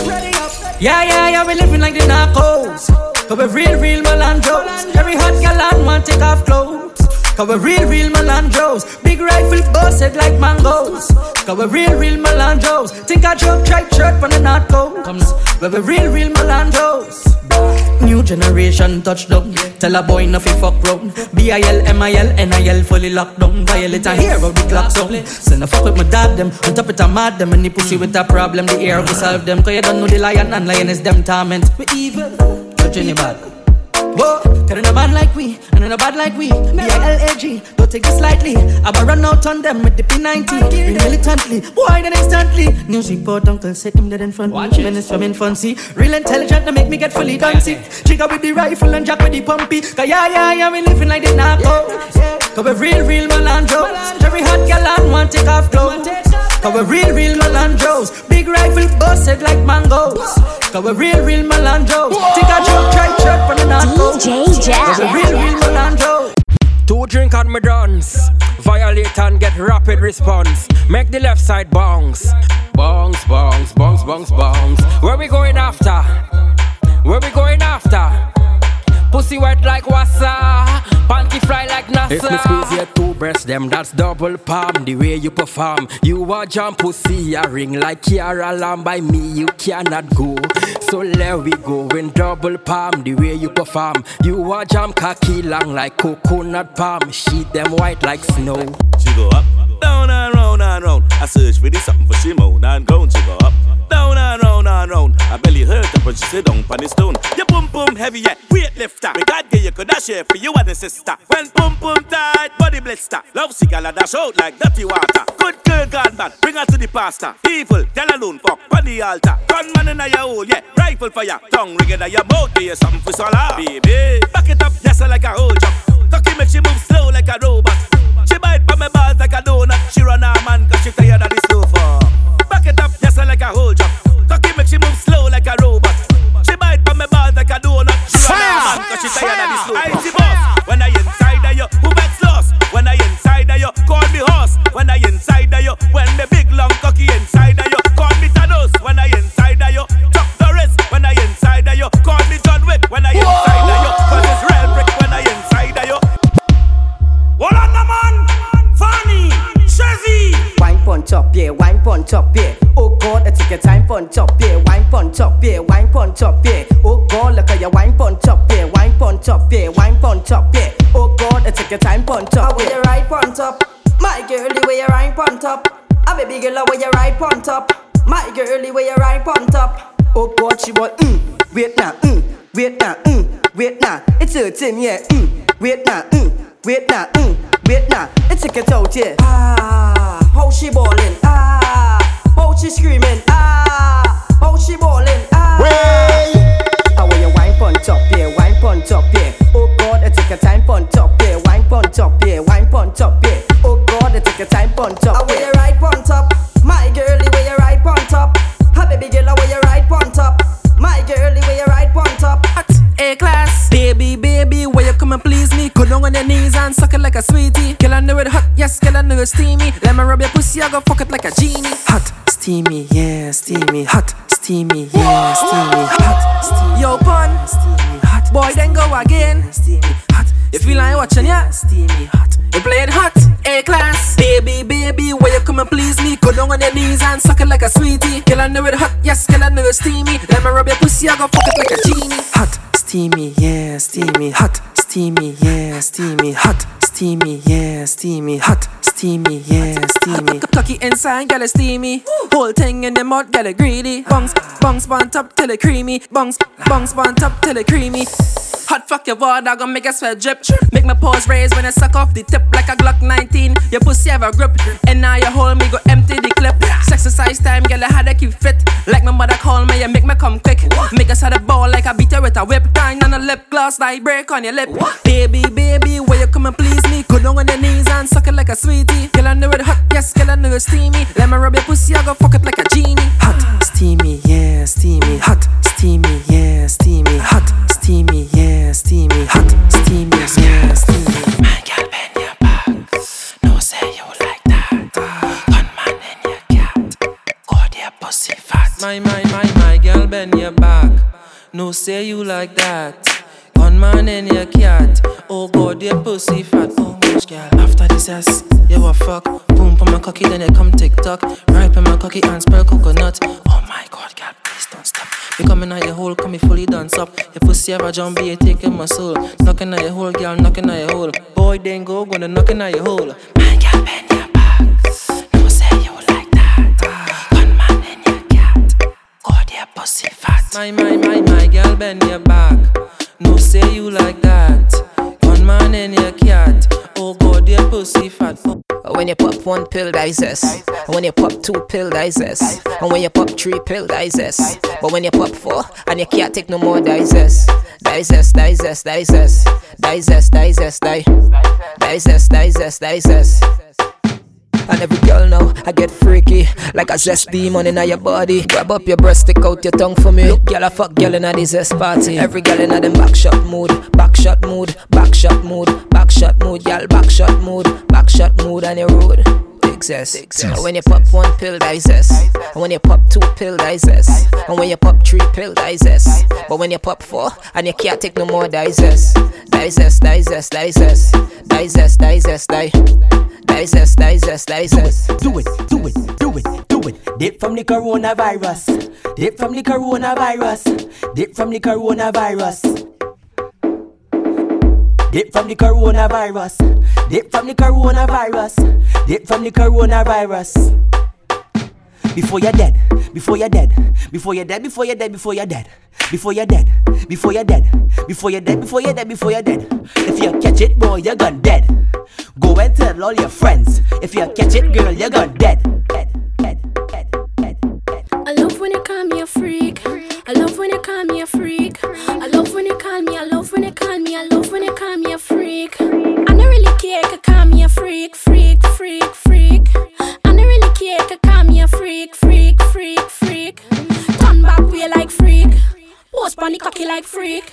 Ready up. Yeah, yeah, yeah, we living like the narcos. Cause we're real, real Malandros. Every hot gal and want take off clothes. Cause we real, real Malandros. Big rifle busted like mangoes. Cause we real, real Malandros. Think I joke, try shirt from the North Coast. But we real, real Malandros. New generation touchdown. Tell a boy nothing fuck round. B-I-L, M-I-L, N-I-L fully locked down. Violate a hear of the clock sound. Send a fuck with my dad them. On top it a mad them. The pussy with a problem. The air will solve them. Cause you don't know the lion and lion is them torment. We evil. Touching the bad. Whoa, cause they're not bad like we, and they're not bad like we. B-I-L-A-G, don't take it lightly. I will run out on them with the P90. Bring militantly, boy, then instantly. News report, uncle said him dead in front. Watch Minutes from infancy. Real intelligent, to make me get fully dancing. Trigger with the rifle and jack with the pumpy. Cause yeah, yeah, yeah, we living like the narco. Cause we real, real Malandros. Every hot gal and want take off clothes. Cause we real, real Malandros. Big rifle busted like mangoes. Cause we real, real Malandros. Take a joke, try shirt from the narco. DJ Jam. Cause we real, real Malandros. Two drink on my dance. Violate and get rapid response. Make the left side bounce. Bounce, bounce, bounce, bounce, bounce. Where we going after? Where we going after? Pussy wet like wassa. Panty fly like NASA. If me squeeze your two breasts, them that's double palm. The way you perform, you a jump pussy a ring like Kiara Lamb. By me, you cannot go. So there we go in double palm. The way you perform, you a jump cocky long like coconut palm. Sheet them white like snow. She go up, down and round and round. I search for this something for Simone and ground. She go up, down and round and round. I belly hurt up when she sit down on the stone. Your boom boom heavy, yeah, weight lifter. Me God give you could dash share for you and the sister. When boom boom tight, body blister. Love sick, I dash out like dirty water. Good girl, God man, bring her to the pastor. Evil, tell alone, fuck, on the altar. Gunman in your hole, yeah, rifle for fire. Tongue ring in your mouth, give you something for swallow. Baby, back it up, yes, like a whole jump. Tucky make she move bite on my balls like a donut. She run her man cause she tired of the sofa. Back it up, yes, I like a whole job. Cocky make she move slow like a robot. She bite on my balls like a donut. She run her man cause she tired of the sofa. I see boss. When I inside of you, who gets lost? When I inside of you, call me horse. When I inside of you, when the big long cocky inside of you, call me Thanos. When I inside of you, Chuck Norris. When I inside of you, call me John Wick. When I inside top, yeah, wine pon top, yeah. Oh God, I take your time pon top, yeah. Wine pon top, yeah, wine pon top, yeah. Oh God, look at your wine pon top, yeah. Wine pon top, yeah, wine pon top, yeah. Oh God, I take your time pon top, yeah. you right pon top, my girlie, where you right pon top. A baby girl, where you right pon top, my girlie, where you right pon top. Oh God, she want mm, wait now, mm, wait now, mm, wait now. It's her team, yeah, mm, wait now, mm, wait now, mm, wait now. It's a get out, yeah. Ah, how she ballin'? Ah, how she screaming? Ah, how she ballin'? Ah. How will you wine pon top, yeah, wine pon top, yeah. Oh God, I take a time pon top, yeah, wine pon top, yeah, wine pon top, yeah. Oh God, I take a time pon top, Ah, where you right pon top, my girlie, where you right pon top. A baby girl, where you right pon top, my girlie, where you right pon top. A class, baby, baby, where you come and please me? Go down on your knees and suck it like a sweetie. Girl, I know it hot, yes, girl, I know it steamy. Let me rub your pussy, I go fuck it like a genie. Hot, steamy, yeah, steamy. Hot, steamy, yeah, steamy. Hot, steamy. Yo, pun, steamy. Hot, boy, then go again. Steamy, hot. You feel like watching, yeah? Steamy, hot. You play it hot, A class. Baby, baby, where you come and please me? Go down on your knees and suck it like a sweetie. Girl, I know it hot, yes, girl, I know it steamy. Let me rub your pussy, I go fuck it like a genie. Hot, steamy, yeah, steamy. Hot, steamy, yeah, steamy. Hot, steamy, yeah, steamy. Hot, steamy, yeah, steamy. Cocky inside, girl, it's steamy. Whole thing in the mud, girl, it greedy. Bungs, bungs, bun top till it creamy. Bungs, bungs, bun top till it creamy. Hot fuck your water, gonna make a sweat drip. Make my paws raise when I suck off the tip like a Glock 19. Your pussy have a grip, and now you hold me, go empty the clip. Exercise time, girl, I had to keep fit. Like my mother call me, you make me come quick. Make us had a ball like I beat her with a whip. Kind on a lip gloss, like break on your lip. Baby, baby, where you come and please me? Go down on your knees and suck it like a sweetie. Girl, I know it hot, yes, girl, I know it steamy. Let me rub your pussy, I go fuck it like a genie. Hot, steamy, yeah, steamy. Hot, steamy, yeah, steamy. Hot, steamy, yeah, steamy. Hot, steamy, yeah, steamy. My girl, bend your back. No say you like that. Gunman in your cat. Go there, pussy fat. My, my, my, my girl, bend your back. No say you like that. Gunman in your cat. Oh God, your pussy fat. Oh much girl. After this ass, you a fuck. Boom on my cocky, then you come tick tock. Ripe on my cocky and spell coconut. Oh my God, girl, please don't stop. Me coming out your hole, come me fully dance up. Your pussy a jump, be taking my soul. Knocking at your hole, girl, knocking at your hole. Boy, then go, gonna knocking at your hole. My girl, bend your back. No say you like that. Gunman in your cat. Go there, pussy fat. My, my, my, my girl, bend your back. No say you like that. Gunman in your cat. Oh God, your pussy fat. Oh. When you pop one pill. And when you pop two pill, zest. And when you pop three pill, zest. But when you pop four and you can't take no more, that is zest. That is zest, that is zest, that And every girl now, I get freaky. Like a zest demon in your body. Grab up your breast, stick out your tongue for me. Look, girl, I fuck girl in this zest party. Every girl in them back shot mood Back shot mood, back shot mood Back shot mood, girl, back shot mood Back shot mood and you rude success. And when you pop one pill, digest. And when you pop two pill, digest. And when you pop three pill, digest. But when you pop four and you can't take no more, digest. Digest, digest, digest. Digest, digest, digest. Digest, digest. Do it, do it, do it, do it. Dip from the coronavirus. Dip from the coronavirus. Dip from the coronavirus. Dip from the coronavirus. Dip from the coronavirus. Dip from the coronavirus. Before you're dead, before you're dead, before you're dead, before you're dead, before you're dead, before you're dead, before you're dead, before you're dead, before you're dead, before you're dead. If you catch it, boy, you're gone dead. Go and tell all your friends. If you catch it, girl, you're gone dead. I love when you call me a freak. I love when you call me a freak. On the cocky like freak.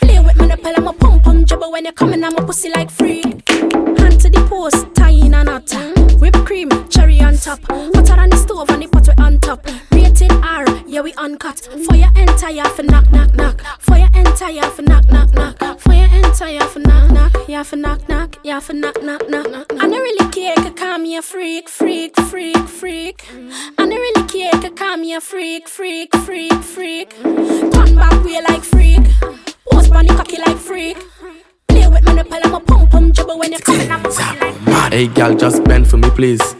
Play with me, the I'm a pum pum jabber when you're coming, I'm a pussy like freak. Hand to the post, tie in a knot. Whipped cream, cherry on top. Hotter on the stove and the pot we on top. Rated R, yeah we uncut. For your entire for knock knock knock. For your entire for knock knock knock. For your entire for knock knock. Yeah for knock knock. Yeah for knock knock knock. I don't really care, cause call me a freak, freak, freak, freak. I don't really care, cause call me a freak, freak, freak, freak. Turn back way like freak. Post on the cocky like freak. Play with me, the pal, I'm a pum pum jabber when you're coming, I'm a pussy like Hey, gal, just bend for me, please.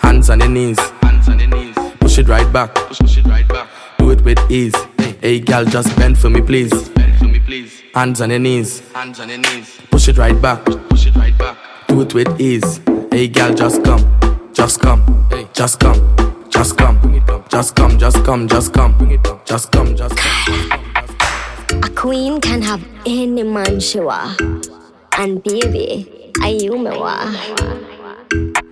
Hands on your knees. Right back, push it right back. Do it with ease. Hey, gal, just bend for me, please. Hands on your knees. Hands on your knees. Push it right back. Push it right back. Do it with ease. Hey, gal, just come. Just come. Just come. Just come. Just come. Just come. Just come. Just come. Just come. A queen can have any man she want. And baby, I you me want.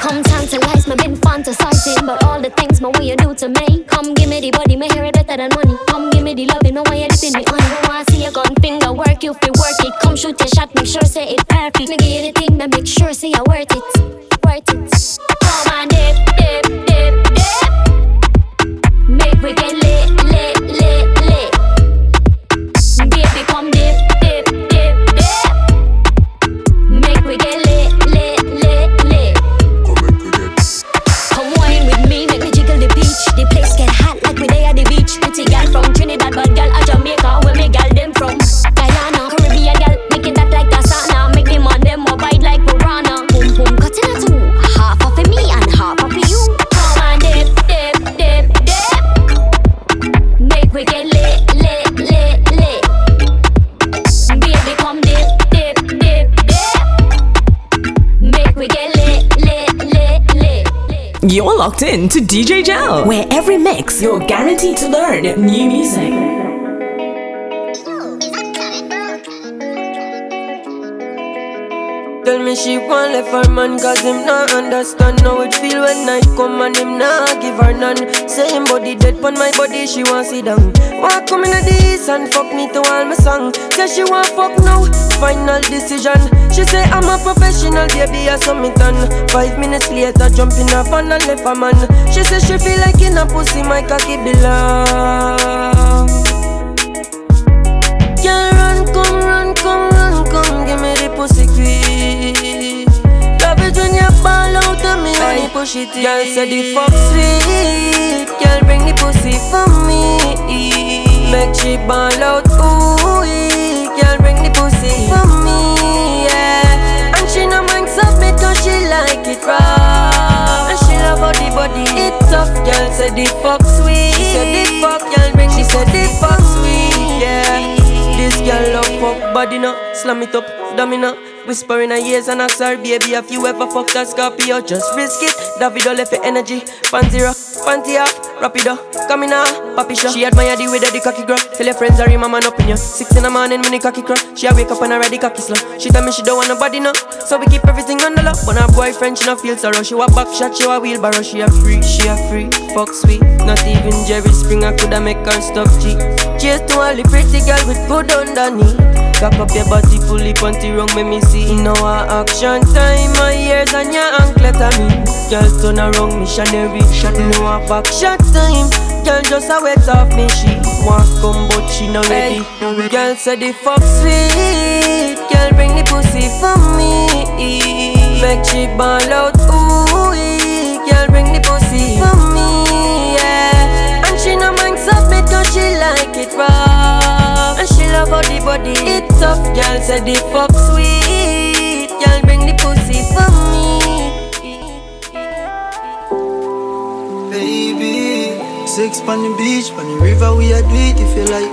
Come tantalize me, been fantasizing about all the things my way you do to me. Come give me the body, my hair better than money. Come give me the love, loving, no way you dipping me on. I wanna see your gun finger work, you feel work it. Come shoot your shot, make sure say it perfect. Me give you the thing, make sure say you worth it, worth it. Come on, dip, dip, dip, dip. Make we get lit, You're locked in to DJ Jel, where every mix you're guaranteed to learn new music. Tell me she want left her man Cause him not understand how it feel when night come And him not give her none. Say him body dead pon my body She want sit down. Want come in the east and fuck me to all my song. Say she want fuck now Final decision. She say I'm a professional baby I submit done Five minutes later jump in a van and left her man. She say she feel like in a pussy my cocky belong pussy quick. Love it when you ball out of me when you push it in. Girl, say the fuck sweet. Girl, bring the pussy for me. Make she ball out, ooh. Girl, bring the pussy for me, yeah. And she no mind submit cause she like it raw. And she love how the body it tough. Girl, say the fuck body no. Slam it up, domino. Whisper in her ears and ask her Baby, have you ever fucked a Scorpio? Just risk it. Davido left your energy. Panty rock, panty off Rapido, come in now Papi show She admire the way that the cocky grow. Tell your friends are my man up in you Six in the morning when the cocky crow She a wake up and already cocky slow. She tell me she don't want nobody no. So we keep everything on the low. When her boyfriend she no feel sorrow. She a back shot, she a wheelbarrow. She a free, she a free Fuck sweet. Not even Jerry Springer coulda make her stop G Cheers to the pretty girl with good underneath Cock up your body fully panty wrong make me see. In our action time My ears and your anklet on me Girl turn around missionary. Shot in our back shot time. Girl just a wet off me She want come but she no ready. Girl say the fuck sweet. Girl bring the pussy for me. Make she ball out body. It tough Girl say the fuck sweet. Girl bring the pussy for me. Baby, six on the beach, on the river, we a do it if you like.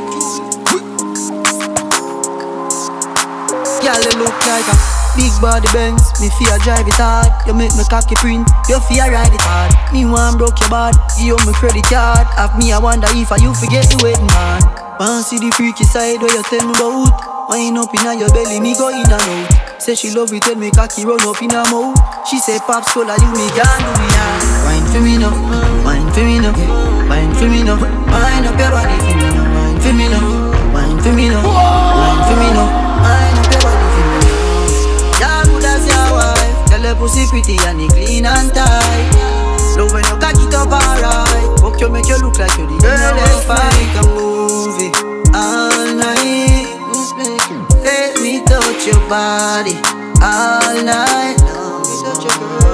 Girl, you look like a big body Benz. Me fear drive it hard. You make me cocky print. You fear ride it hard. Me want broke your bad. You my credit card. Have me, I wonder if I you forget the wedding man. Want see the freaky side where you tell me about. Wind up inna your belly, me go in and out. Say she love it when me cocky run up in her mouth. She say pop, pops cola, you me can do me now. Wine for me now, wine for me now, wine for me now. Wind up your body for me now, wine for me now, wine for me now, wine for me now. Wine the pussy pretty and it clean and tight. Love when you cock it up alright. Fuck you make you look like you the girl let's make a movie all night. Let me touch your body all night. Let me touch your girl.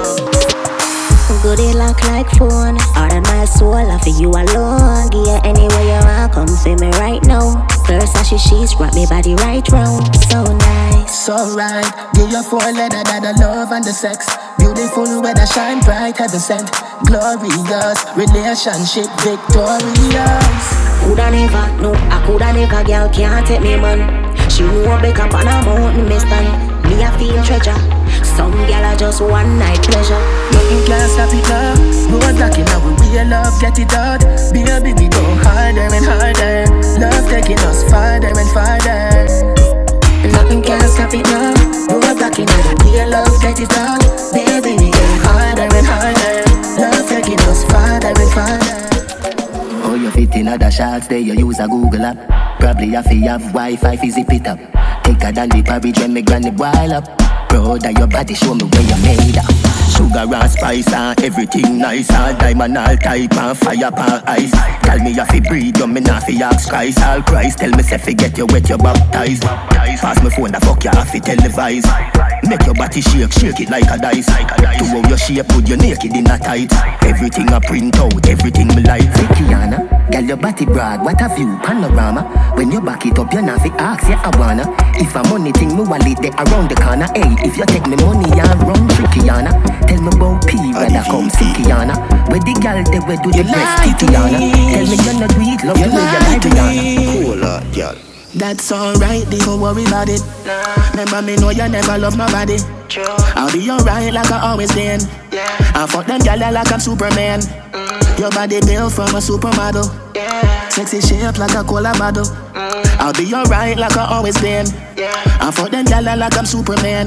Goody lock like phone. And my soul, I for you alone. Give you anywhere you want, come see me right now. First as she sheets, wrap me body right round. So nice. So right, give your four letter that the love and the sex. Beautiful weather shine bright, heaven sent. Glorious, relationship victorious. Coulda never, no, I coulda never, girl can't take me man. She know back up on a mountain, me stand. Me a feel treasure. Some gal are just one night pleasure. Nothing can stop it now. Roadblock in We way, love get it out. Baby, we go harder and harder. Love taking us farther and farther. Nothing can stop it now. Roadblock in We way, love get it out. Baby, we go harder and harder. Love taking us farther and farther. Oh, you fit in other shots there, you use a Google app. Probably have to have Wi-Fi fi zip it up. Take a than the porridge when me granny boil up. Proud of your body, show me where you made. Sugar and spice and everything nice. All diamond, all type and fire pan ice. Tell me you fi breathe, you me not fi ask Christ. All Christ, tell me say fi get you wet, you baptized. Pass me phone, the fuck you have fi televise Make your body shake, shake it like a dice. To how your shape, put you naked in a tight Everything I print out, everything me like. Kiana, girl your body broad, what a view, panorama. When you back it up, you not fi ask, yeah I wanna. If a money thing, me wallet there around the corner Hey, if you take me money, you run tricky Kiana Tell me about P, rather come see Kiana Where the girl they where do the best Kiana Tell me you not do it, love the way you like Rihanna Cool out, girl. That's alright, don't worry about it. Remember me know you never love my nobody. I'll be alright like I always been. I fuck them gyal like I'm Superman. Mm. Your body built from a supermodel. Sexy shape like a cola bottle. Mm. I'll be alright like I always been. I fuck them gyal like I'm Superman.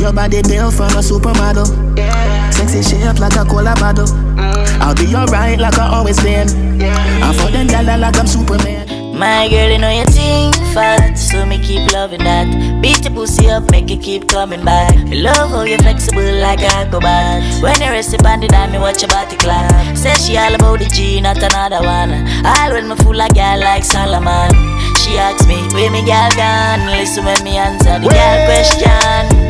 Your body built from a supermodel. Sexy shape like a cola bottle. Mm. I'll be alright like I always been. I fuck them gyal like I'm Superman. My girl, you know you think fat, so me keep loving that. Beat your pussy up, make it keep coming back. Me love how you flexible like a acrobat. When you rest upon the dime, me watch your body clap. Say she all about the G, not another one. All when me fool like girl like Solomon. She asks me, where me girl gone? Listen when me answer the girl question.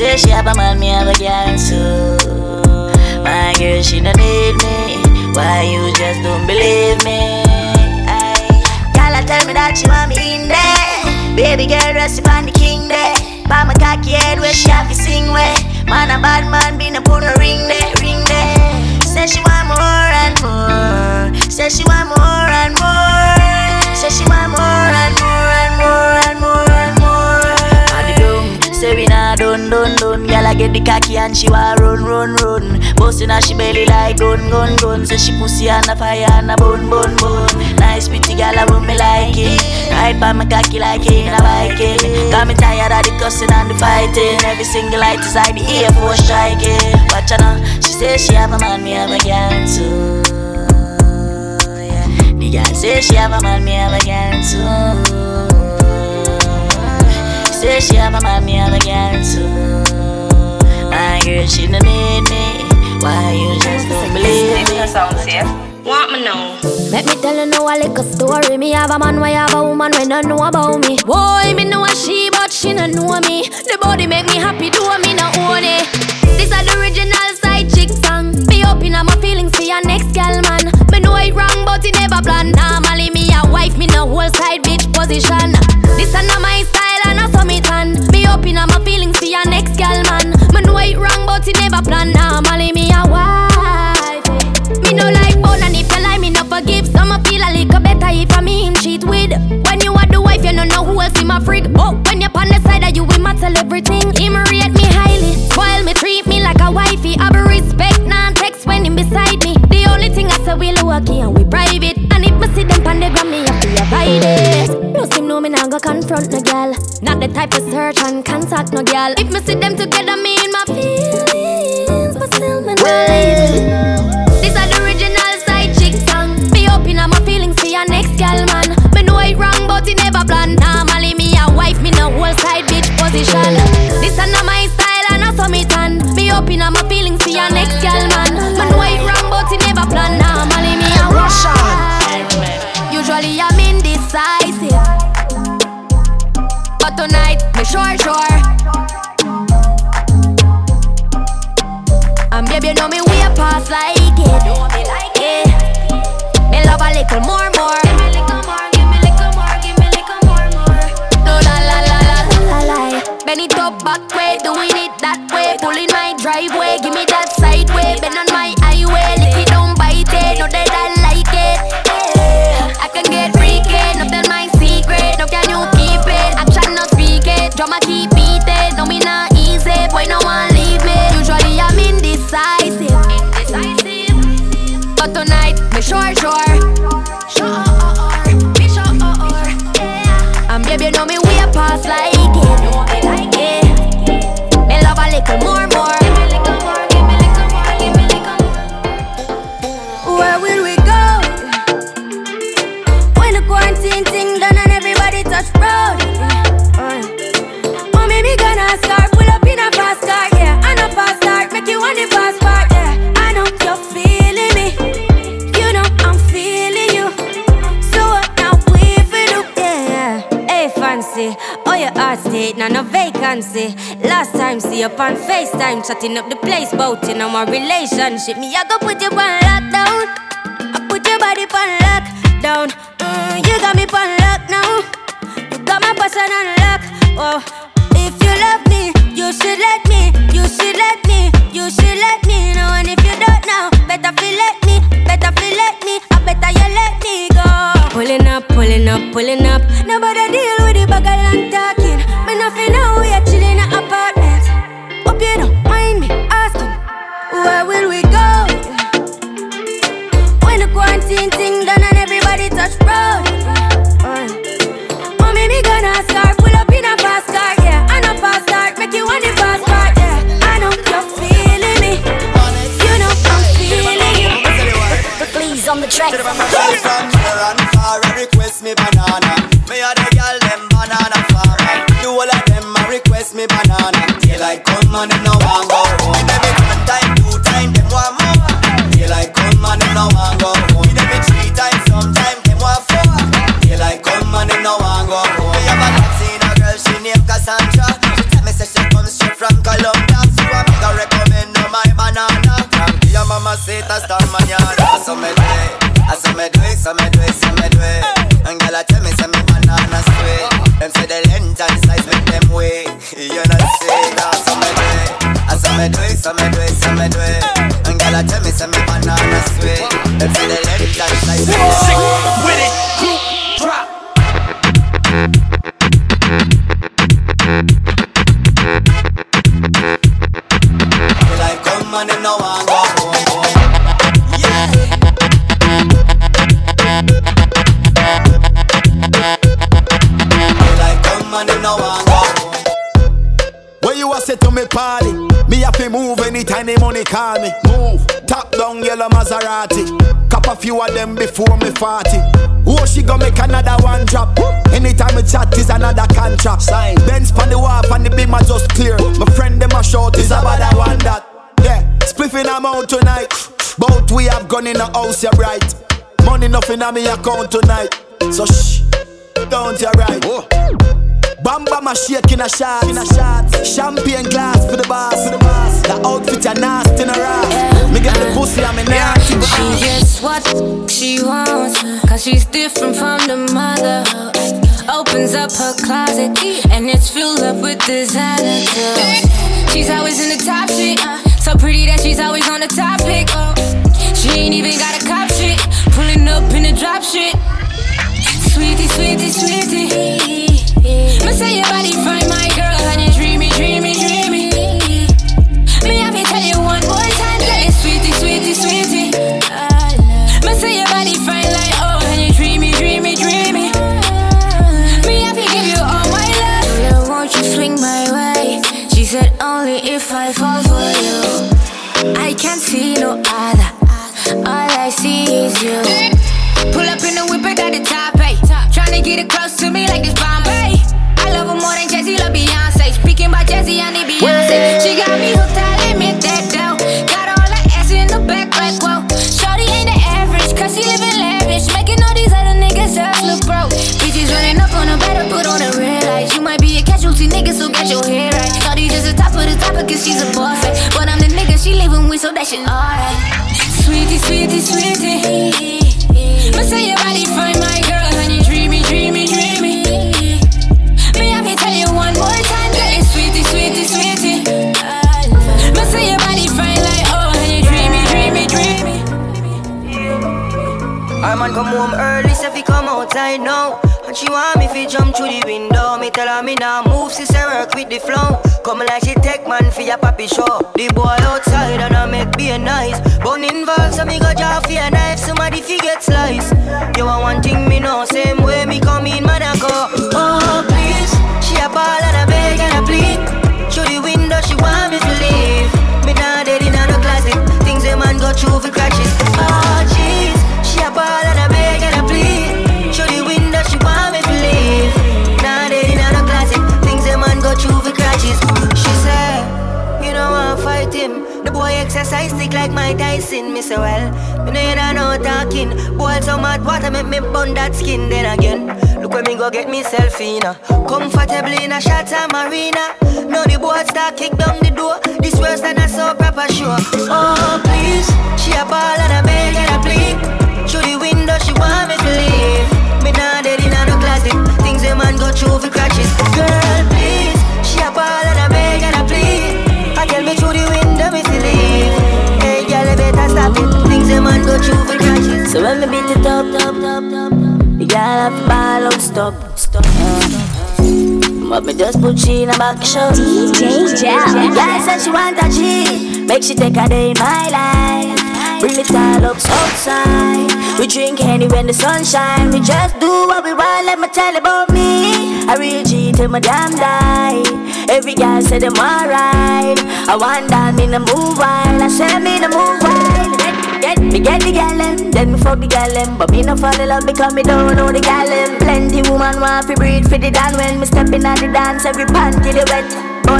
Say she have a man, me have a girl too. My girl, she no need me. Why you just don't believe me? Girl, I tell me that she want me in there. Baby girl, rest upon the king there. By my cocky head where she have to sing where. Man, a bad man, be no put a ring there, ring there. Say she want more and more. Say she want more and more. Say she want more and more get the cocky and she want run, run, run. Bustin' her she belly like gun, gun, gun. Say she pussy and a fire and a bun, bun, bun. Nice pretty girl, I want me like it. Ride by my cocky like in a Viking. Got me tired of the cussing and the fighting. Every single light is like the Air Force striking. Watch her now, she say she have a man, me have a girl too. Yeah. The girl say she have a man, me have a girl too. Say she have a man, me have a girl too. My girl, she no need me. Why you just don't believe me? Want me know? Let me tell you now a little story. Me have a man, why have a woman when don't know about me. Boy, me know a she, but she no know me. The body make me happy, do me no own it. This is the original side chick song. Be open on my feelings for your next gal man. Me know it wrong, but it never plan. Normally me a wife, me no whole side bitch position. This is not my style and I saw me tan. Be open on my feelings for your next. It wrong, but it never plan. Normally me a wife. Eh. Me no like bone and if you like me no forgive. Some feel a little better if I me him cheat with. When you are the wife, you don't know who else in my freak. But when you're on the side of you, we might tell everything. Him rate me highly, spoil me, treat me like a wifey. I be respect, non text when him beside me. The only thing I say we lucky and we private. And if me see them on the gram, me have to avoid it. No seem no nah go confront no girl. Not the type of search and contact no girl. If me see them together, me in my feelings, but still me. This is the original side chick song. Be open on my feelings for your next gal man. Me know it wrong, but it never plan. Normally me a wife, me no whole side bitch position. This is not my style and I saw me tan. Be open on my feelings for your next gal man. Me know it wrong, but it never plan. Normally me a wife. Usually I'm indecisive, but tonight me sure sure. And baby, you know me way past like it. Yeah. Me love a little more, now no vacancy. Last time, see up on FaceTime, chatting up the place, bout in our relationship. Me, I go put you on lockdown. I put your body on lockdown. Mm, you got me on lock now. You got my person on lock. Oh, if you love me, you should let me. You should let me. You should let me know. And if you don't know, better feel let me. Better feel let me. I better you let me go. Pulling up, pulling up, pulling up. To me party, me have to move anytime the money call me. Move, top down yellow Maserati. Cop a few of them before me 40. Oh, she gonna make another one drop. Anytime we chat is another contract. Sign. Benz pan the wharf and the beam are just clear. My friend them a short is about that one that. Yeah, spliffing I'm out tonight. Both we have gone in the house, you're right. Money nothing on me account tonight. So shh, don't you right. Bam bam a shake in a shot. In a shot. Champagne glass for the boss. For the boss. The outfit a nasty in a rat. Me get the pussy I'm a nasty. She gets what she wants, cause she's different from the mother. Opens up her closet, and it's filled up with designer clothes. She's always in the top shit, so pretty that she's always on the topic. She ain't even got a cop shit, pulling up in the drop shit. Sweetie, sweetie, sweetie. Me say your body fine, my girl, and you dreamy, dreamy, dreamy. Me have to tell you one more time, that it's sweetie, sweetie, sweetie. Me say your body fine like oh, and you dreamy, dreamy, dreamy. Me have to give you all my love. Girl, won't you swing my way? She said only if I fall for you. I can't see no other. All I see is you. Pull up in the whip, I got the top Tryna get it close to me like it's Bombay. I love her more than Jesse, love Beyonce. Speaking about Jesse, I need Beyonce. She got me hooked, I admit that though. Got all that ass in the back, like whoa. Shorty ain't the average, cause she living lavish. Making all these other niggas just look broke. Bitches running up on her, better put on a red light. You might be a casualty nigga, so get your hair right. Shorty just the top of the top, cause she's a boss. Like. But I'm the nigga she living with, so that shit alright. Sweetie, sweetie, sweetie. Me say your body fine, my Our man come home early, say fi come outside now. And she want me fi jump through the window. Me tell her me nah move, she say work with the flow. Come like she take man for your papi show. The boy outside and I make be nice. Bun involved, so me go draw for a knife. Somebody fi get slice. You want one thing me know, same way me come in, man I go. Oh please, she a ball and a beg and a plead. Through the window, she want me to leave. Me nah dead in no closet. Things a man go through for crutches. Oh like my Tyson. Me say well, me know you don't know talking. Boy, so mad water make me burn that skin. Then again, look where me go get myself in. uh, Comfortably in a shot marina. Now the boy start kick down the door. This worse than a so proper sure. Oh please, she a ball and a beg and a plead. Through the window, she want me to leave. Me nah dead in a no closet. Things a man go through for crutches. Girl, please, she a ball and a beg and a plead. I tell me through the stop it. Things a man go through for crutches. So when me beat it up, up, up, up, the girl have to ball out, stop, stop. Uh, but me just put she in a back shot. DJ. The girl said she want a G, make she take a day in my life. Bring it all up outside. We drink any when the sun shine. We just do what we want. Let me tell about me. I real G till my damn die. Every girl say them alright. I want that me the move wild. I say me the move wild. Get, me get the gal them, then me fuck the gal them But me no fall in love because me don't know the gal them Plenty woman want fi breathe for the dan When me step in at the dance, every panty the wet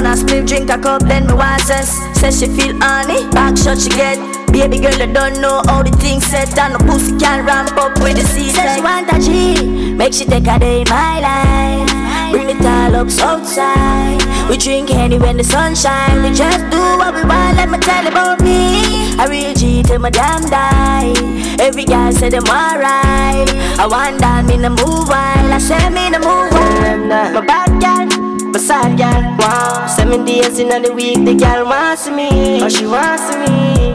a split, drink a cup, then me want sense Say she feel honey, back shot she get Baby girl, I don't know how the things set And the pussy can ramp up with the season Say she want a G, make she take a day in my life Bring it all up outside We drink any when the sun shine We just do what we want, let me tell you about me I real G till my damn die Every girl say them alright I want that me the move wild I say me the move wild My bad girl, my sad girl. Wow. Seven days in the week, the girl wants me. Oh, she wants me.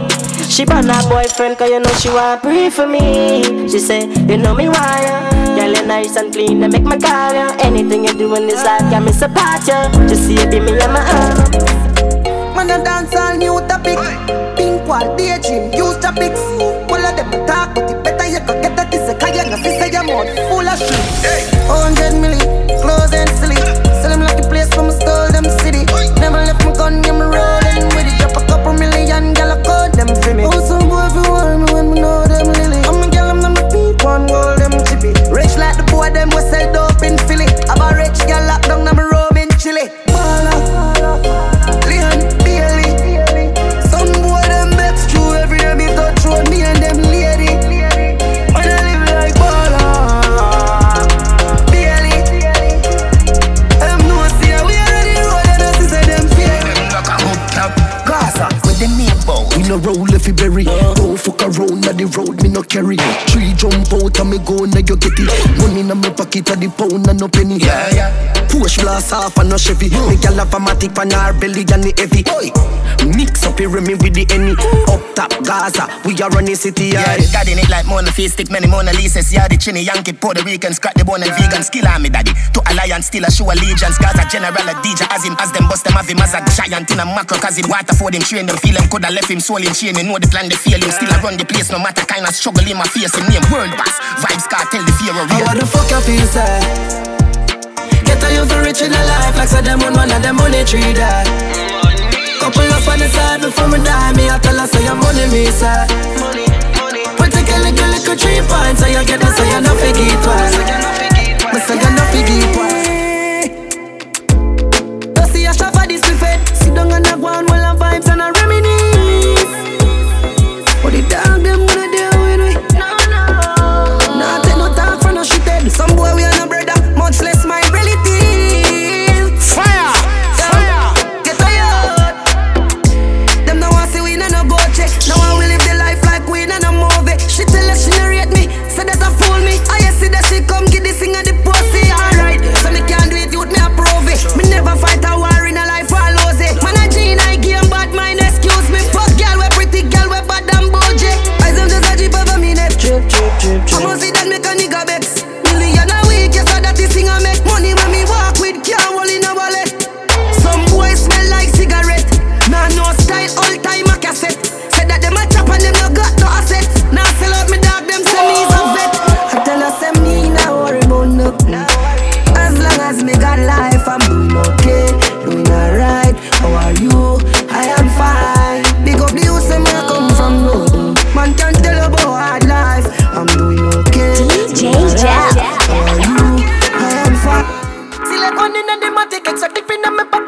She brought her boyfriend, cause you know she want pray for me. She say, you know me why ya. Girl, you nice and clean, I make my call ya. Anything you do in this life, got me support ya. Just see you be me and my heart. Man, I dance all new topic. Pink wall, daydream, use topics. All of them a talk, but it better you go get that this a kaya. Cause this a your mouth full of shit. Hundred million, no carry. Three jump out and me go now you get it. Money in my pocket of the pound and no penny. Yeah, yeah. Push blast off and no Chevy. Me gyal have a matic on her belly and the heavy. Oi. Mix up here me with the any. Up top Gaza, we are running city. Yeah, Yeah, in it like Mona Face, stick many Mona Lisa's. Yeah, the chinny Yankee, Puerto Rican, scratch the bone and vegan. Skill on me, daddy. To alliance, still a show allegiance. Gaza general, a DJ, as him, as them bust them, have him as a giant in a macro. Cause him water for them, train them, feel him, coulda left him soul in chain. You know the plan, they feel him. Still I run the place, no matter kind of struggle in my face. Him name world boss, Vybz Kartel, the fear of real. How the fuck you feel, say? Get a you for rich in a life Like say them on one of them money tree that. Couple up on the side before me die Me I tell her say your money me take a little little three points So you get it so you not forget twice Me say you not forget twice Don't see a shop for this buffet Sit down and a go on while I vibes and I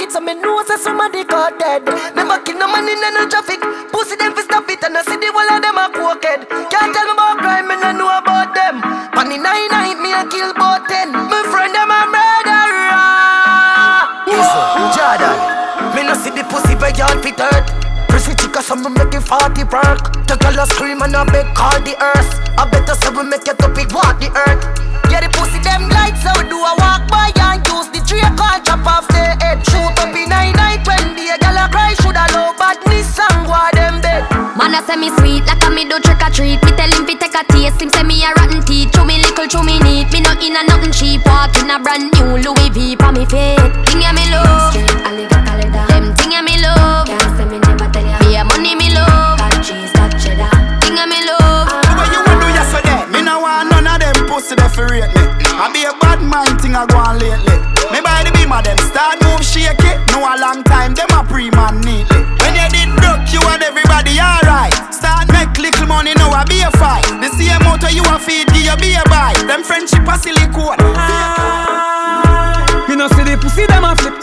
pocket So me know say somebody got dead. Me back in the money in the traffic. Pussy them fi stop it And I see the wall of them a crooked. Can't tell me about crime and I know about them. The nine night me a kill bout ten. My friend them a murderer. Listen, Jordan, me no see the pussy where y'all fit hurt. Prissy chica, so me make it 40 work. The girl a scream and I beg call the earth. I better say we make it up, it walk the earth. Man a say me sweet like a me do trick or treat. Me tell him fi take a taste. Him say me a rotten teeth. Chew me little, chew me neat. Me no in a nothing cheap. Walk in a brand new Louis V for me feet.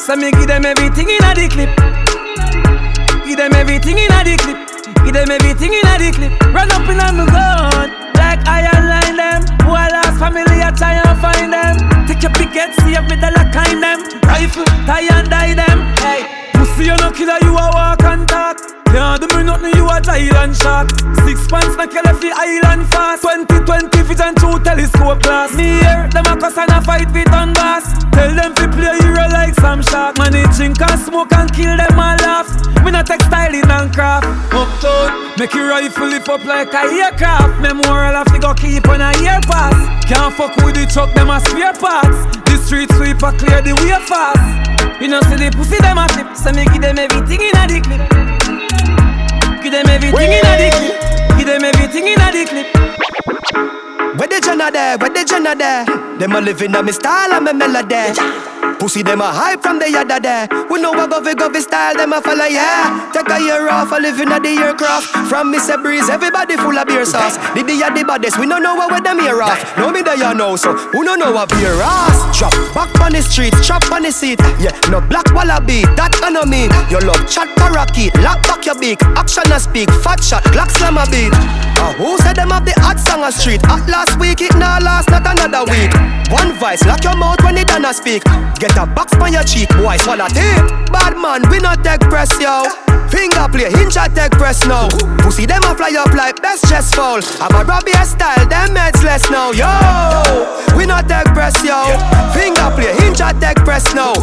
So me give them everything in a the clip. Give them everything in a the clip. Give them everything in a the clip. Run up in on the gun, like iron line them. Who I lost family, I try and find them. Take your picket, see if me dollar kind them. Rifle, tie and die them. Hey, pussy you no killer, you a walk and talk. Can't do me nothing, you a giant shark. Six pants, make you left the island fast. 2020 vision through telescope glass. Me here, them a cuss and a fight with on bass. Tell them to play hero like some shark. Man, they drink and smoke and kill them all laugh. Me not textiling and craft. Uptown, make your rifle lift up like a aircraft. Memorial have to go keep on a year pass. Can't fuck with the truck, them a spare parts. The street sweeper clear the way fast. You know, see the pussy them a flip, so me give them everything in a the clip. Give them everything in a the clip. Give them everything in a the clip. Where the Jenna there, where the Jenna there? Them a living on me style and me melody. Pussy them a hype from the yada there. We know what govy govy style them a follow yeah. Take a year off, a living at the aircraft. From Mr. Breeze, everybody full of beer sauce. Of the baddest, we don't know what them here off. Know me there you know, so who don't know what beer ass? Chop back on the street, chop on the seat. Yeah, no black wallaby, that know mean. Your love chat parakeet, lock back your beak, action a speak, fat shot, black slam a beat. Uh, who said them have the hot song a street? At last week, it now last, not another week. One voice, lock your mouth when it done a speak. Get a box on your cheek, boy, swallow tape. Bad man, we not take press, yo. Finger play, hinge a take press now. Pussy them a fly up like best chest fall. I'm a Robbie style, them meds less now, yo. We not take press, yo. Finger play, hinge a take press now.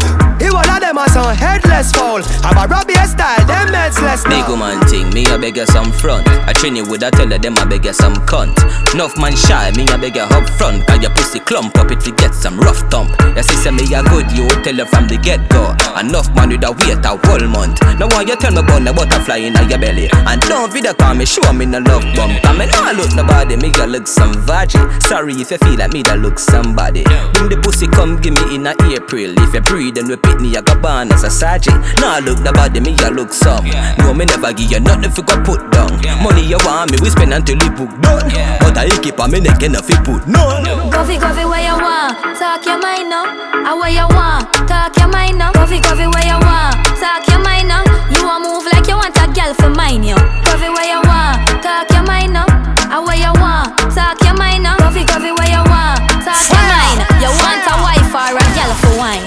He one of them a some headless fall. I'm a Robbie style, them meds less now. Big woman thing, me a beg you some front. I train you with a tell them I you some cunt. Enough man shy, me a you up front. Cause your pussy clump up if you get some rough thump. Your sister me a good, you tell her from the get go. Enough man with a wait a whole month. Now why you tell me about the butterfly in your belly? And don't video call me, show me no love bump. Cause me nah look nobody, me a look some virgin. Sorry if you feel like me that look somebody. Bring the pussy come give me in a April. If you breathe we pick me a go born as a sergeant. Nah look nobody, me a look some. No me never give you nothing if you go put down. Money you want me, we spend until it book done. But I keep on me neck enough it put none. Coffee, coffee, where you want? Talk your mind now. I where you want? Talk your mind now. Coffee, coffee, where you want? Talk your mind now. You want move like you want a girl for mine, yo. Coffee, where you want? Talk your mind now. I where you want? Talk your mind now. Coffee, coffee, where you want? Talk your mind. You want a wife or a girl for wine?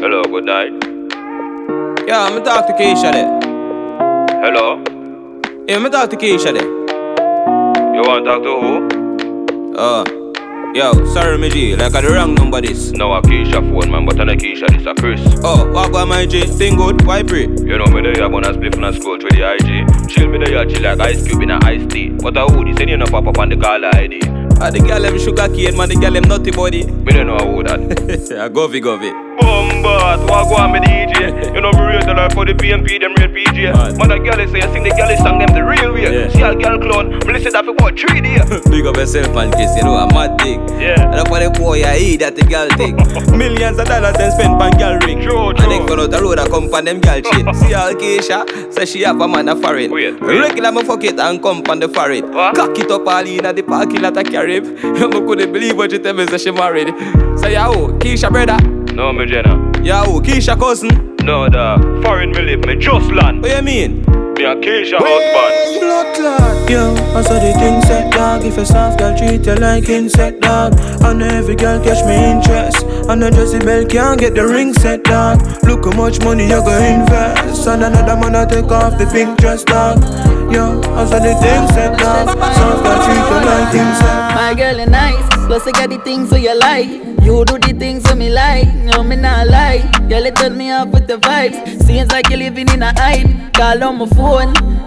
Hello, good night. Yeah, I'm gonna talk to Keisha there. Yeah, I'm talk to Keisha there. You want to talk to who? Uh, yo, sorry, me G, like I the wrong number this. No, a Keisha phone, man, but I not Keisha, this a Chris. Oh, what about my G? Thing good? Why pray? You know me there, you wanna split from a school through the IG. Chill me there, you chill like ice cube in a iced tea. But a who this, and you know pop up on the caller ID. Ah, the girl them sugar cane, man, the girl them nutty body. Me don't know who that. I govy govy. Bombard, what go on me You know raise the life for the PMP, them real PJ. Man, the girl say, I sing the girl song them the real way. Yeah. See a girl clone, me listen that for what three days. Big up yourself, man, Chris, you know, I'm mad thing. Yeah. And up for the boy, I eat that the girl thing. Millions of dollars then spend on girl ring. True, And then go out the road and come on them girl chin. See how Keisha say she have a man a foreign. Wait, wait. Regular me fuck it and come on the foreign. Cock it up all in at the parking lot of Carib. I couldn't believe what she tell me say she married. Say, yo, Keisha brother. No, me Jenna. Yo, Keisha cousin. No, the foreign me live, me just land. What you mean? Me a Keisha husband. blood clot. Yo, I saw the thing set dog. If a soft girl treat you like insect dog, and every girl catch me interest. And the Jessie Bell can't get the ring set dog. Look how much money you go invest. And another man I take off the pink dress dog. Yo, I saw the thing set dog. Soft girl treat you like insect. My girl is nice, plus I got the things for you like. You do the things for me like, no me not lie. Girl, you turn me up with the vibes. Seems like you're living in a height. Call on my phone,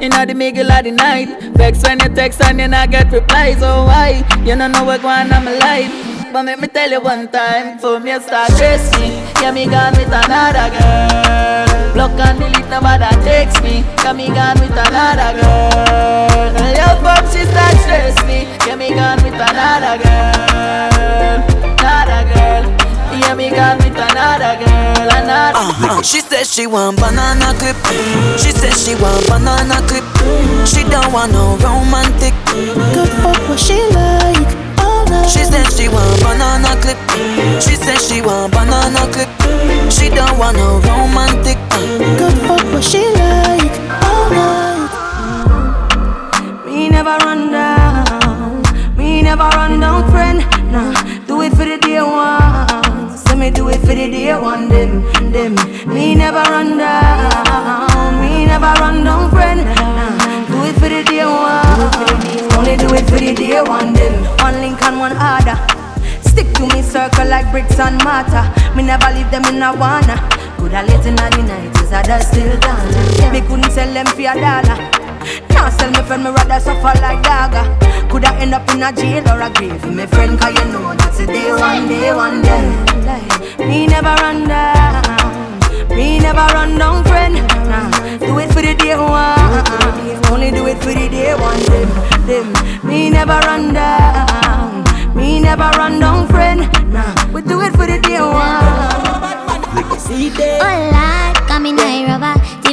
in the middle of the night. Vex when you text and you not get replies. Oh why? You don't know what going on my life. But let me tell you one time, for me start stressing. Yeah, me gone with another girl. Block and delete nobody text me. Yeah, me gone with another girl. Your pop she start stress me. Yeah, me gone with another girl. Another girl. Yeah, me gone with another girl. Another. Uh, she said she want banana clip. She said she want banana clip. She don't want no romantic. Good fuck what she like. She said she want banana clip. She said she want banana clip. She don't want no romantic. Good fuck what she like. All night. Me never run down. Me never run down, friend. Nah, do it for the day one. Me do it for the day one. Them, them. Me never run down. Me never run down, friend. Nah, do it for the day one. Only do it for the day one. Them. One link and one order. Stick to me circle like bricks and mortar. Me never leave them in a wanna. Coulda late in the night, is dust still gone. Me couldn't sell them for a dollar. Now sell me friend, me rather suffer like dagger. Coulda end up in a jail or a grave. Me friend, cause you know that's a day one, day one day. Me never run down. Me never run down, friend. Nah, do it for the day one. Only do it for the day one. Them, them. Me never run down. Me never run down, friend. Nah, we do it for the day one. Hola, camina y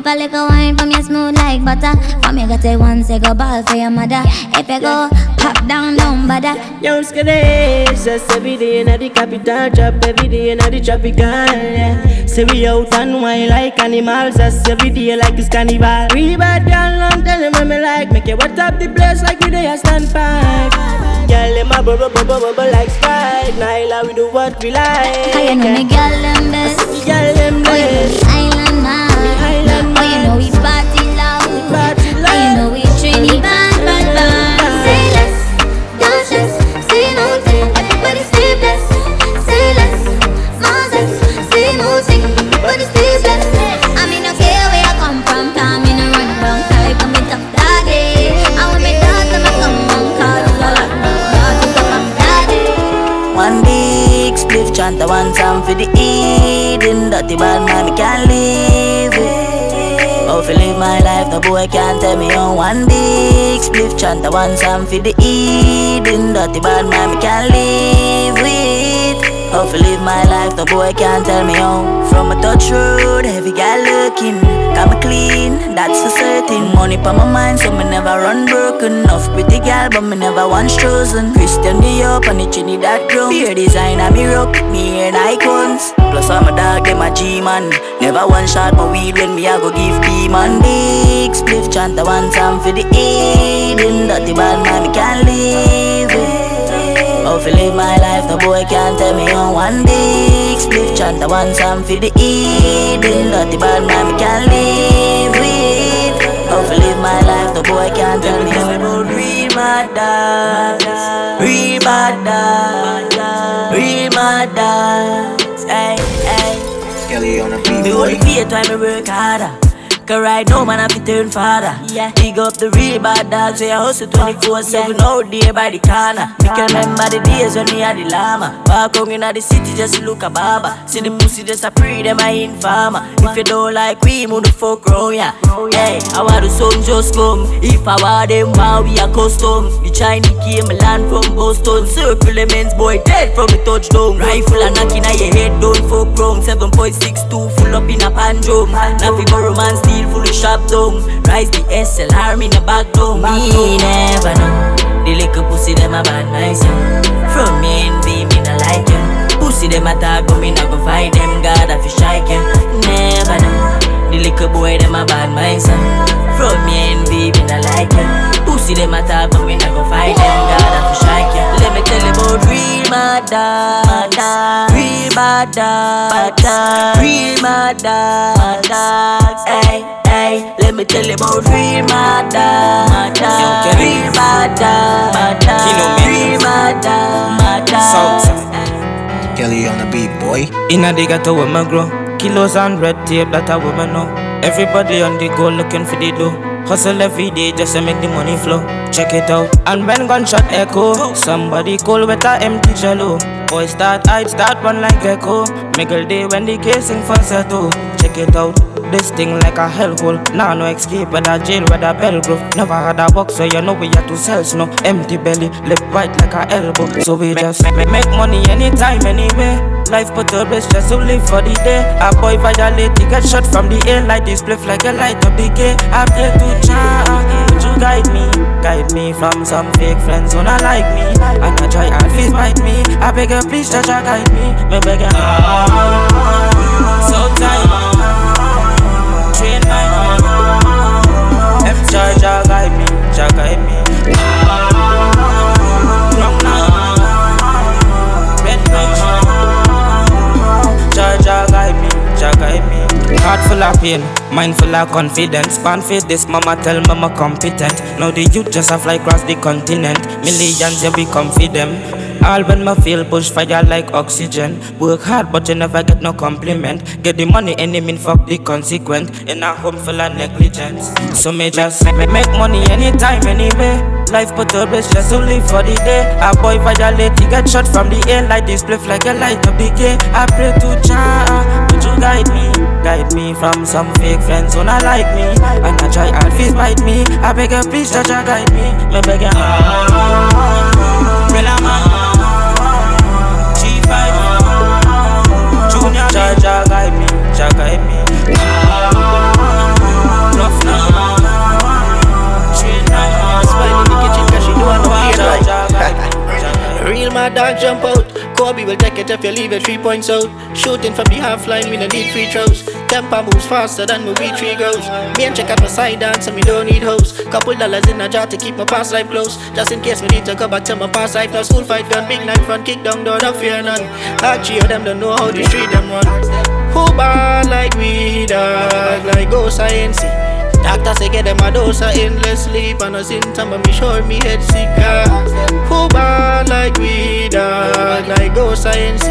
roba. Tipo sip a wine from your smooth like butter. From you got a one say go ball for your mother. If you go pop down, down, bother. Yo, skadee, just every day in the capital, drop every day in the tropical. Yeah. Say we out and wine like animals, just every day like it's carnival. We bad down long, tell them me like, make you wet up the place like we dey a stand back. Girl, them a bubble, bubble, bubble like Sprite. Nyla, we do what we like. You know me girl them best? Girl, them best. For the eating. Dirty bad man, me can't leave it. If you live my life, no boy can't tell me on one big spliff chant, I want some for the eating. Dirty bad man, me can't live. Oh, if you live my life, no boy can't tell me on. From a touch road, heavy guy me clean, that's for certain. Money pa my mind, so me never run broken. Enough pretty gal, but me never once chosen. Christian Dior, and the Trinidad drum. Beer design, I'm rock, me and icons. Plus I'm a dog, them a G-man. Never one shot my weed when me I go give man big spliff chant. I one some for the eating. Dirty bad man, me can't live it. Oh, if you live my life, no boy can't tell me on one big spliff chant. I want some for the eating. Dirty bad man, me can't live with. Oh, if you live my life, no boy can't tell me on about real mad dogs, real dogs, real mad dogs. Hey, hey. Kelly on the beat, Me only fear time me work harder. Cause right now man I fi turn father. Yeah. Big up the real bad dogs I hustle 24-7 out there by the corner. Me can remember the days when me had the llama. Back home in the city just look a baba. See the pussy just a pre them I informer. If you don't like we move the fuck round ya Hey, I want the sun just come? If I want them wow we a custom? The Chinese came land from Boston. Circle the men's boy dead from the touchdown. Rifle a knocking at your head don't fuck wrong 7.62 full up in a pan drum. Nappy borrow man steel full of shop down. Rise the SLR in the back down Me never know. The little pussy them a bad myself From me be me not like you Pussy them a talk but me not go fight them. God I fi strike you Never know. The little boy them a bad myself From me be me not like you Pussy them a talk but me not go fight them. God I fi strike you Let me tell you about real dogs Real dogs Real dogs Hey, hey Let me tell you about real mad dogs Real bad dogs Real mad dogs Kelly on the beat, boy. Inna the ghetto where me grow. Kilos and red tape that a woman know. Everybody on the go looking for the dough. Hustle every day just to make the money flow. Check it out. And when gunshot echo Somebody call with a empty jello Boy start hide, start run like echo Middle day when the casing for settle Check it out this thing like a hellhole Now no escape whether jail whether bell grove Never had a box so you know we had to sell no Empty belly, lip white like a elbow. So we just make, make money anytime anyway Life put a best just to live for the day. A boy violate, he get shot from the air. Like this spliff like a light up the gate. I pray to Jah, would you guide me? Guide me from some fake friends who not like me. And I try and fist bite me. I beg you please Jah Jah guide me. Me beg you ah. Heart full of confidence. Pan face this mama tell mama competent. Now the youth just a fly across the continent. Millions yeah we confident. All when me feel push fire like oxygen. Work hard but you never get no compliment. Get the money any mean fuck the consequent. In a home full of negligence. So me just make, money anytime anyway. Life best just to live for the day. A boy violate, he get shot from the air like this spliff like a light up the gate. I pray to Jah, come guide me Guide me from some fake friends who not like me. And I try all fees bite me. I beg you please judge and guide me. Me beg you Real G5 Junior Jaja guide me, Jaja guide me. Enough Real mad dog jump out. Kobe will take it if you leave it three points out. Shooting from the half line, we don't need free throws. Tempo moves faster than weed tree grows. Me and check out my side dance, and me don't need hoes. Couple dollars in a jar to keep my past life close. Just in case we need to go back to my past life. Now school fight gun, big knife front, kick down door, don't fear none. Archie of them don't know how the street them run. Who bad like we dog, like go science. Doctor say get them a dose of endless sleep and a symptom but me sure me head sick ah. Who bad like we dog, like go science.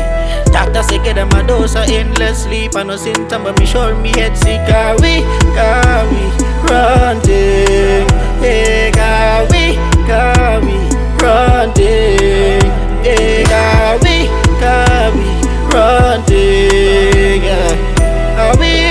Doctor say get them a dose of endless sleep and a symptom but me sure me head sick ah. We, ah we, run thing, ah we, we, run thing, ah we, we, run yeah. Ah we, we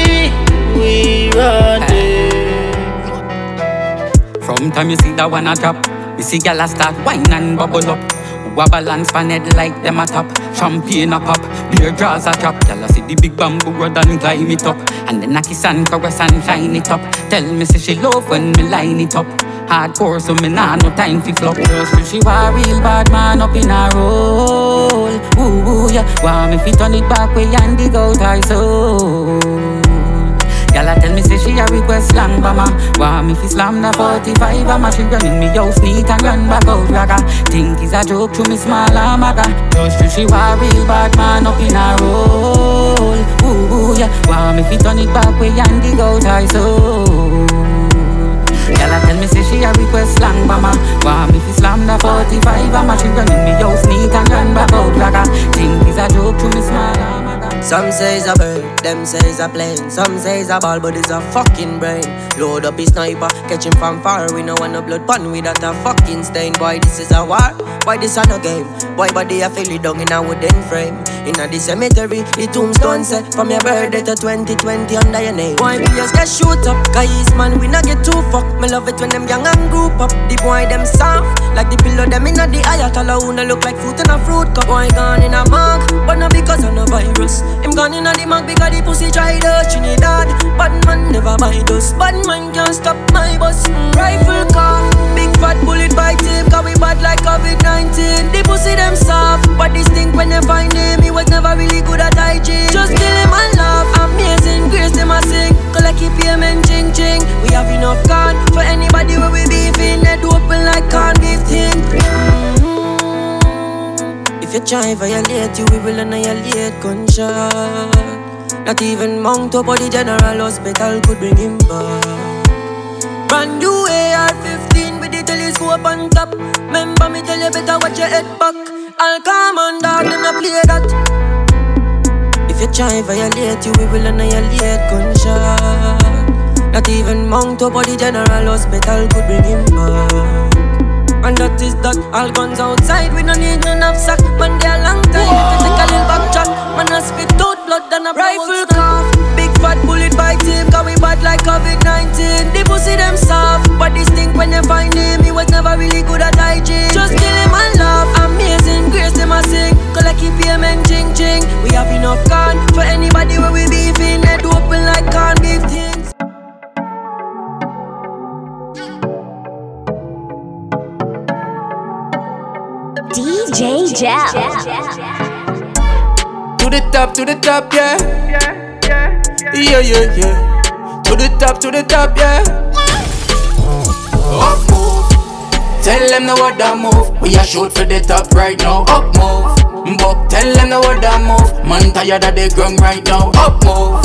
From time you see that one a drop, you see gyal a start wine and bubble up. Who a balance pan head like them a top. Champagne a pop, beer draws a drop. Gyal a see the big bamboo rod and climb it up, and then a kiss and caress and shine it up. Tell me say she love when me line it up. Hardcore so me nah no time fi flop. Just she wa real bad man up in a roll. Ooh, ooh yeah, want me fi turn it back way and dig out her soul. Gyal a tell me say she a request slang bama Want me fi slam the 45 I'ma she run in me house neat and run back out raga. Think is a joke to me small amaga Just she wa real bad man up in a roll. Ooh, yeah. Want me fi turn it back way and dig out her soul? A tell me say she a request slang bama Want me fi slam the 45 I'ma she run in me house neat and run back out raga. Think is a joke to me small amaga Some say it's a bird, them say it's a plane. Some say it's a ball, but it's a fucking brain. Load up his sniper, catch him from far. We no want no blood pun without a fucking stain. Boy, this is a war. Why this a no game? Boy, body a feel it down in a wooden frame. In a the cemetery, the tombstone set from your birthday to 2020 under your name. Boy, we just get shoot up. Guys, man, we not get too fuck. Me love it when them young and group up. The boy them soft, like the pillow them in a the ayatollah who no look like fruit in a fruit cup. Boy gone in a mug, but not because of no virus. Him gone in a the mug because the pussy try to Trinidad. Bad man never bite us. Bad man can't stop my bus. Rifle cough, big fat bullet bite him. Cause we bad like COVID-19. The pussy them soft, but this thing when they find him, was never really good at hygiene. Just kill him and laugh. Amazing grace them a sing. Cause like keep payment ching ching. We have enough gun for anybody where we beefing. Head open like can't thing. Mm-hmm. If you try violate you, will annihilate gunshot. Not even Mount Top or the General Hospital could bring him back. Brand new AR-15 with the telescope on top. Remember me tell you better watch your head back. I'll come on dog, then I play that. If you try violate you, we will annihilate gunshot. Not even Mount Top or the General Hospital could bring him back. And that is that all guns outside, we don't need no knapsack. Man, they a long time. You take a little back chat, man, I spit out blood and a rifle cough. Big fat bullet bite him, cause we bad like COVID-19. The pussy them soft, but this thing when they find him, he was never really good at hygiene. Just kill him and laugh. Amazing grace, them a sing. Cause like keep payment ching ching. We have enough gun for anybody where we beefing. Head open like corn beef things. DJ Jel. To the top, to the top, yeah. Yeah, yeah, yeah. Yeah. yeah. To the top, to the top, yeah. Up move. Tell them the what that move. We are shoot for the top right now. Up move. But tell them the what that move. Man tired of the ground right now. Up move.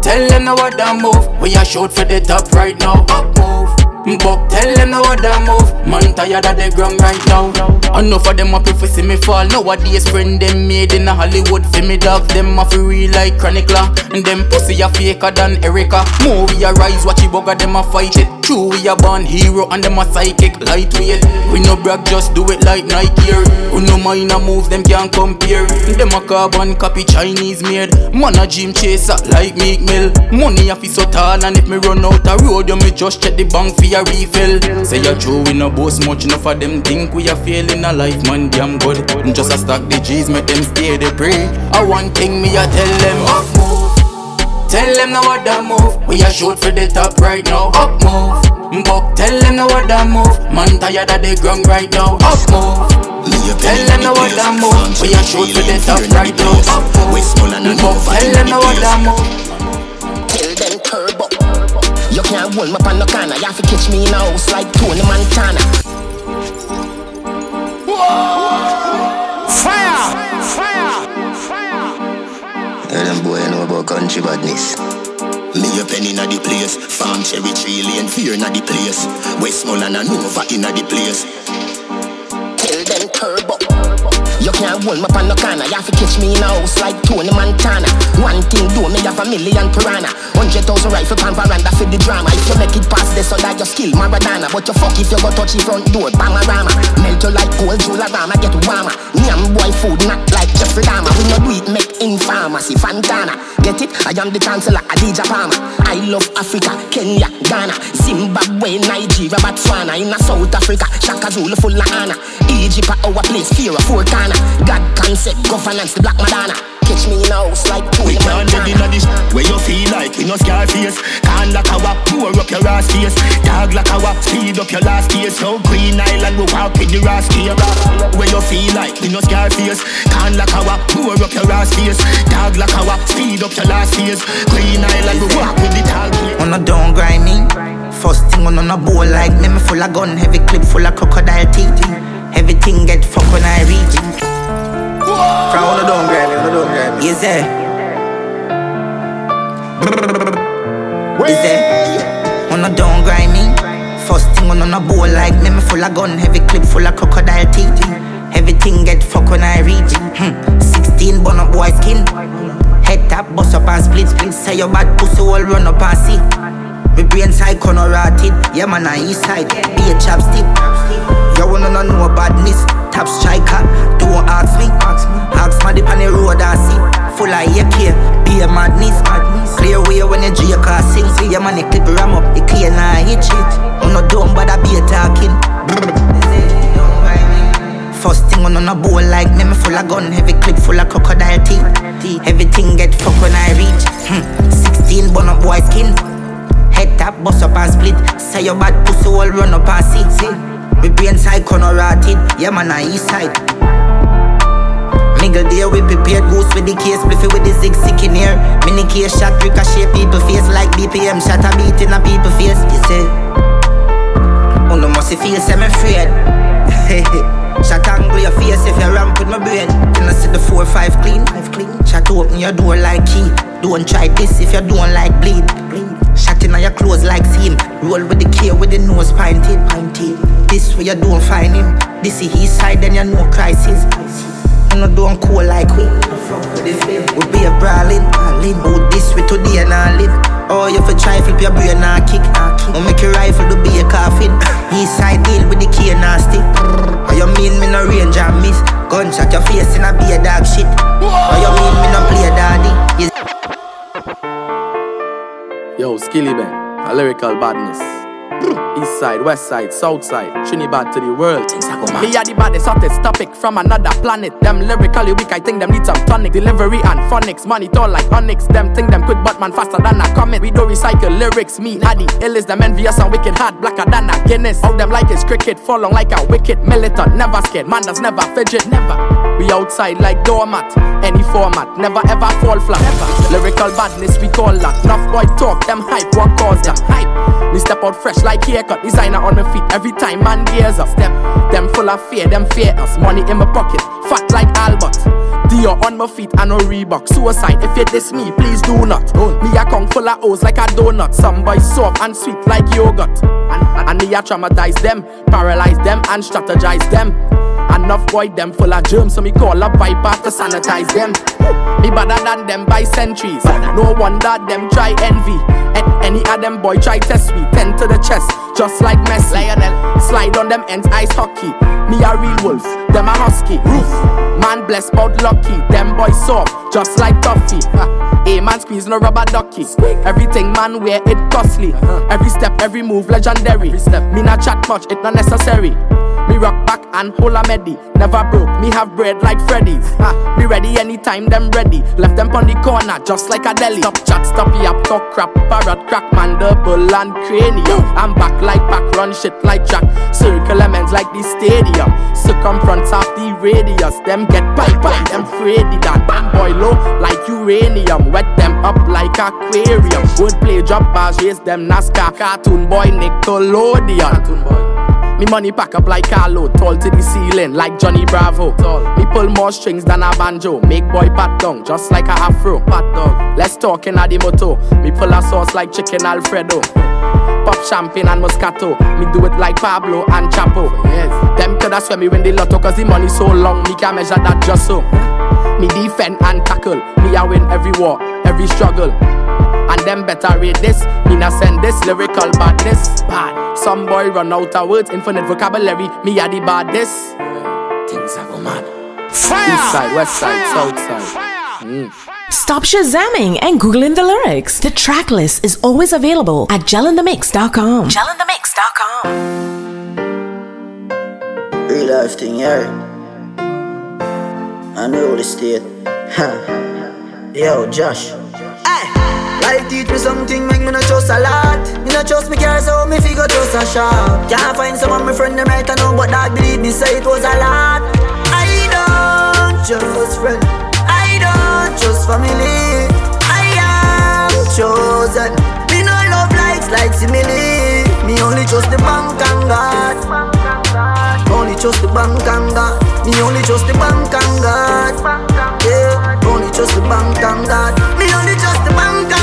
Tell them the what that move. We are shoot for the top right now. Up move. But tell them now what that move. Man tired of the ground right now. Enough of them happy for see me fall. Nowadays friend them made in a Hollywood for me dog. Them a fi real like chronicler. And them pussy a faker than Erica. Movie a rise, watch it bugger them a fight it. True we a born hero and them a psychic lightweight. We no brag, just do it like Nike here. We no mind a move, them can't compare. Them a carbon copy Chinese made. Man a gym chaser like Meek Mill. Money a fi so tall and if me run out a road, you me just check the bank for a refill. Say you true, we no boast much enough of them think we are failing a life, man damn good. Just a stack the G's, make them stay they pray. I one thing me a tell them up move. Tell them now what that move. We a shoot for the top right now. Up move. But tell them now what that move. Man tired of the ground right now. Up move. Tell them know what I move. We are shoot for the top right now. Up move. Buck tell them know what I move. Tell them turbo. You can't hold me up on no corner. You have to catch me in a house like Tony Montana. Fire! Fire! Fire! Tell them boy I know about country badness. Me a pen inna the place, farm cherry tree lane, fear inna the place. Westmoreland and Nova inna the place. Tell them turbo. You can't hold me on no corner. You have to catch me in a house like Tony Montana. One thing do me have a million piranha. Hundred thousand rifle pan veranda for the drama. If you make it past this, so that you skill Maradona. But you fuck if you go touch the front door, Bamarama. Melt you like gold, Jularama, get warmer. Nyam boy food, not like Jeffrey Dahmer. We no do it, make in pharmacy, Fantana. Get it? I am the chancellor, Adidja Palmer. I love Africa, Kenya, Ghana, Zimbabwe, Nigeria, Botswana. In South Africa, Shaka Zulu full of honor. Egypt, our place, fear of four corner. God concept, governance, the Black Madonna. Catch me in a house like Tony We can't dead inna this where you feel like we no scar face. Can't lock our pour up your ass face. Dog like our speed up your last case. So Green Island we walk with the ass here. Where you feel like we no scar face. Can't lock our pour up your ass face. Dog like our speed up your last case. Green Island we walk with the tall On a don't grind me. First thing on a bowl like me, me full of gun, heavy clip full of crocodile teeth. Everything get fucked when I reach. From on a don't grind me, on a don't grind me. Is there? Is there? On a don't grind me. First thing on a bowl like me, me full of gun, heavy clip full of crocodile teeth. Everything get fuck when I reach. Hmm. 16 bun up boy skin. Head tap, bust up and split split. Say your bad pussy all run up and see. Me brain side corner rotted. Yeah man, on east side. Be a chapstick. You wanna know no badness. Top striker. Don't ask me. Ask dip on the road and see. Full of AK. Be a madness. Clear way when you J car sing. See your man, clip ram up. It clear now hit shit. I'm not dumb, but I be talking. First thing on a bowl like me, me full of gun, heavy clip full of crocodile teeth. Everything get fuck when I reach. Hmm. 16 bun up boy skin. Head tap, bust up and split. Say your bad pussy all run up and see. Me brain side corner rotted. Yeah man, on east side. Nigga there we prepared goose with the case, spliffy with the zig sick in here. Mini case shot, ricochet people face like BPM shot a beat in a people face. You say, oh no must feel semi afraid. Shot angle your face if you ramp with my brain. Then I see the four five clean, five clean. Shot open your door like key. Don't try this if you don't like bleed. bleed. Shot in your clothes like seam. Roll with the K with the nose pointed, pointed. This way you don't find him. This is his side, then you know crisis. You know don't cool like we. We be a brawling, brawling. Oh this way today and I live. Oh you for try flip your brain and kick. Oh make your rifle to be a coffin. East side deal with the key nasty. Oh you mean me no range and miss? Gunshot your face and I be a dog shit. Oh you mean me no play daddy? Yes. Yo, Skillibeng, a lyrical badness. East side, west side, south side, Trinidad to the world. Me are the baddest, hottest topic from another planet. Them lyrically weak, I think them need some tonic. Delivery and phonics, money tall like onyx. Them think them quick, but man faster than a comet. We don't recycle lyrics, me Addy. Ill is them envious and wicked hard, blacker than a Guinness. All them like is cricket, fall on like a wicked militant. Never scared, man does never fidget, never. We outside like doormat, any format, never ever fall flat. Never. Lyrical badness, we call that. Enough boy talk, them hype, what cause that hype? Me step out fresh like haircut, designer on my feet every time man gears up. Step, them full of fear, them fear us. Money in my pocket, fat like Albert. Dior on my feet and no Reebok. Suicide, if you diss me, please do not. Me a kong full of O's like a donut. Some boys soft and sweet like yogurt. And, and, and me a traumatize them, paralyze them and strategize them. Enough boy them full of germs, so me call up viper to sanitize them. Me better than them by centuries. No wonder them try envy. A- any of them boy try test me, ten to the chest, just like Messi. Lionel slide on them ends ice hockey. Me a real wolf, them a husky. Roof, man blessed bout lucky. Them boys soft, just like toffee. A man squeeze no rubber ducky. Everything man wear it costly. Uh-huh. Every step, every move legendary. Me not chat much, it not necessary. Rock back and hold a. Never broke, me have bread like Freddy's. Ha, me ready anytime them ready. Left them on the corner just like a deli. Stop chat, stop yap, talk crap, parrot crack, man, double and cranium. I'm back like back, run shit like Jack. Circle elements like the stadium. Circumference of the radius. Them get pipe pipe, them freddy that. Them boy low like uranium. Wet them up like aquarium. Wordplay drop bars, raise them NASCAR. Cartoon boy Nickelodeon. Cartoon boy. Me money pack up like Carlo, tall to the ceiling like Johnny Bravo. Tall. Me pull more strings than a banjo, make boy pat down just like a afro. Pat dog. Let's talk in a the moto. Me pull a sauce like chicken Alfredo. Pop champagne and Moscato. Me do it like Pablo and Chapo. Yes. Them coulda swear me win the lotto cause the money so long, me can measure that just so. Me defend and tackle. Me I win every war, every struggle. And them better read this. Me not send this lyrical badness. Bad. Some boy run out of words, infinite vocabulary. Me a the baddest. Things are go mad. Fire! East side, west side, south side. Mm. Stop shazamming and googling the lyrics. The track list is always available at jelinthemix.com. Jelinthemix.com. Real life thing, yeah. I know the state. Yo, Josh. Life teach me something, make me not trust a lot. Me not trust me car, so me figure trust a shop. Can't find someone my friend them right I know, but dog believe me say it was a lot. I don't trust friend, I don't trust family. I am chosen. Me no love likes like simile. Me only trust the bank and God. Only trust the bank and God. Me only trust the bank and God. Yeah, only trust the bank and God. Me only trust the bank and God.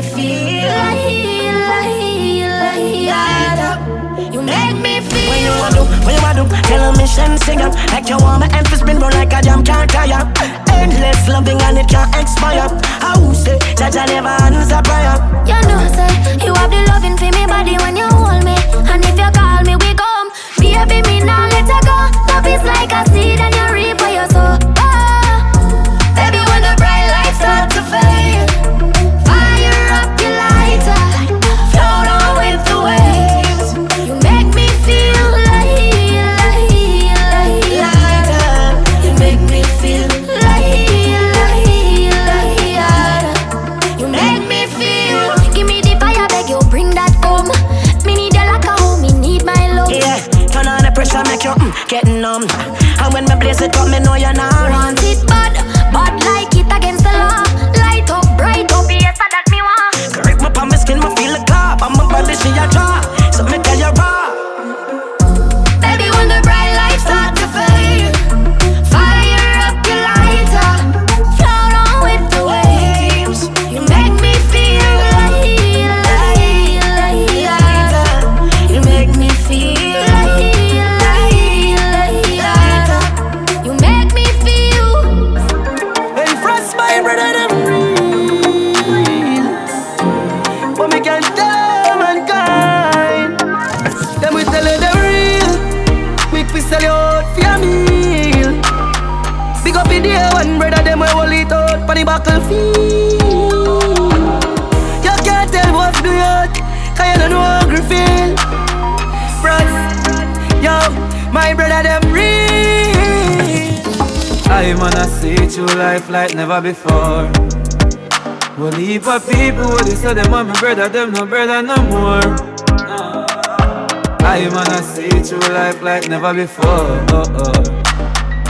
Me feel You make me feel. When you want when you want to, tell a mission sing Like you want my emphasis spin roll like a jam can't tire Endless loving and it can't expire I will say that I never answer You know, say you have the loving for me body when you hold me, and if you call me, we come. Baby, me now let her go. Love is like a seed and you reap what you sow. It up me know you're not I see through life like never before. Well, heap of people they say them and my brother, them no brother no more. I I see through life like never before. Oh, oh.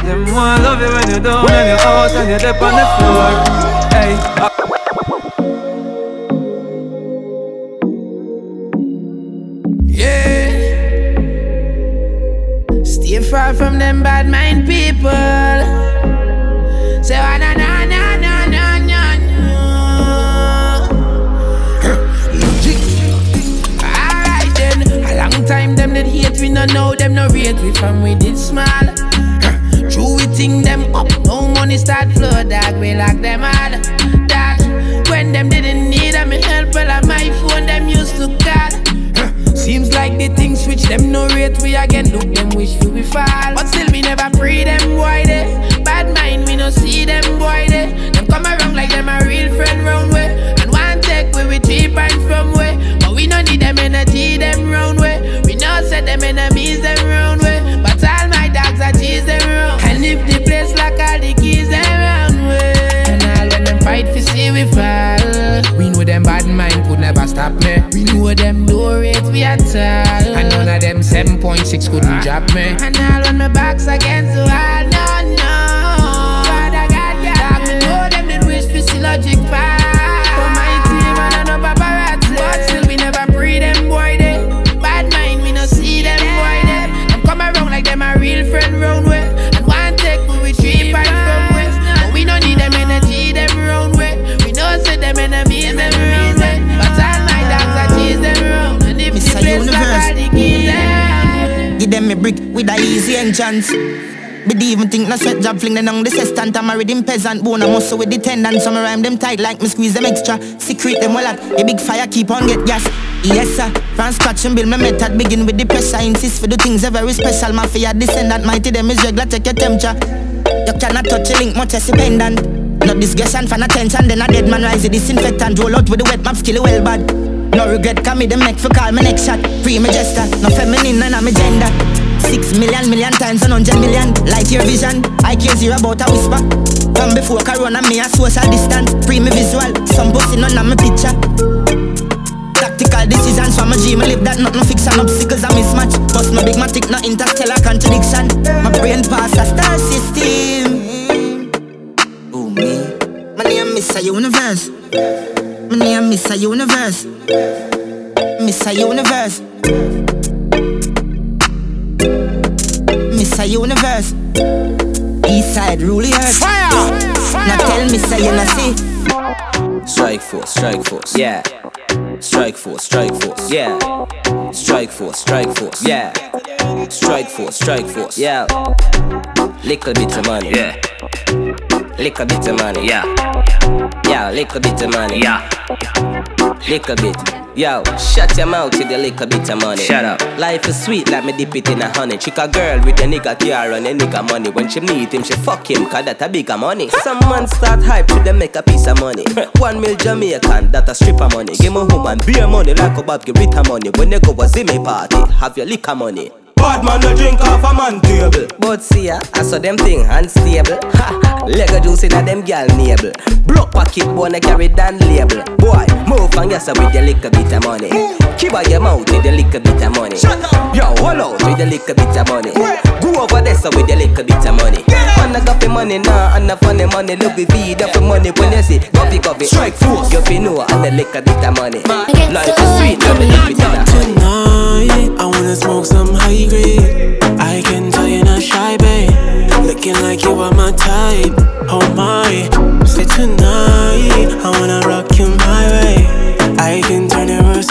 Them wanna love you when you're down when you're out and you're deep on the floor. Hey. Yeah. Stay far from them bad mind people. No know them no rate we from we did small. True we think them up. No money start flow dog. We lock them all. Dog. when them didn't need a me help. Well, on my phone, them used to call. Seems like the things switch them no rate we again look them wish we fall. But still we never free them boy they. Bad mind we no see them boy they. Them come around like them a real friend round way. And one take we we cheap and from way. But we no need them energy them them enemies them round way. But all my dogs are cheese them round. And if the place like all the keys them round way. And all when them fight for see we fall. We know them bad mind could never stop me. We know them no rate we at all. And none of them 7.6 couldn't drop me. And all when my back's against the wall, brick with a easy entrance. But even think no sweat job fling them on the sextant I'm married in peasant bone I muscle with the tendon Some rhyme them tight like me squeeze them extra. Secret them well at. The big fire keep on get gas. Yes sir, from scratch and build my method. Begin with the pressure, insist for the things very special. Mafia descendant, mighty them is regular. Check your temperature. You cannot touch a link. Much as a pendant No discussion fan attention. Then a dead man rise the disinfectant. Roll out with the wet map skill well bad. No regret come me the make for call my next shot. Free my gesture, no feminine and I'm a gender Six million, million times and hundred million. Light your vision, I care zero about a whisper. From before Corona me a social distance. Free me visual, some pussy none of my picture. Tactical decisions from a dream, I live that nothing fiction Obstacles a mismatch, bust my big matic, no interstellar contradiction. My brain pass a star system. Oh me, my name Mr. Universe. My name Mr. Universe. Mr. Universe Mr. Universe East side rule the earth Fire! Now tell me say you not see Strike force, strike force, yeah. Strike force, strike force, yeah. Strike force, strike force, yeah. Strike force, strike force, yeah. Little bit of money, yeah. Little bit of money, yeah. Yeah, little bit of money, yeah. Little bit. Yo, shut your mouth with a little bit of money. Shut up. Life is sweet, let me dip it in a honey. Chick a girl with a nigga car and a nigga money. When she meet him, she fuck him, cause that a bigger money. Some man start hype to them make a piece of money. One mil Jamaican, that a stripper money. Give me woman beer money like a Bob give Rita money. When they go a Zimmy party, have your liquor money. Bad man no drink off a man table. But see ya, I saw them thing unstable. Ha, Lego juice in a them gal navel. Block pocket bone I carry down label. Boy, move and yes with your little bit of money. Keep out your mouth with your little bit of money. Shut up. Yo, hold out with your little bit of money. Go over there so with your little bit of money. Man, I got the money now, and the funny money. Look the feed up for money when you see. Coffee, coffee. Strike force. You feel know and the little bit of money. Life is sweet, let me live it in a Tonight, I wanna smoke some high I can tell you're not shy, babe. Looking like you are my type. Oh my, say tonight, I wanna rock you my way. I can turn it real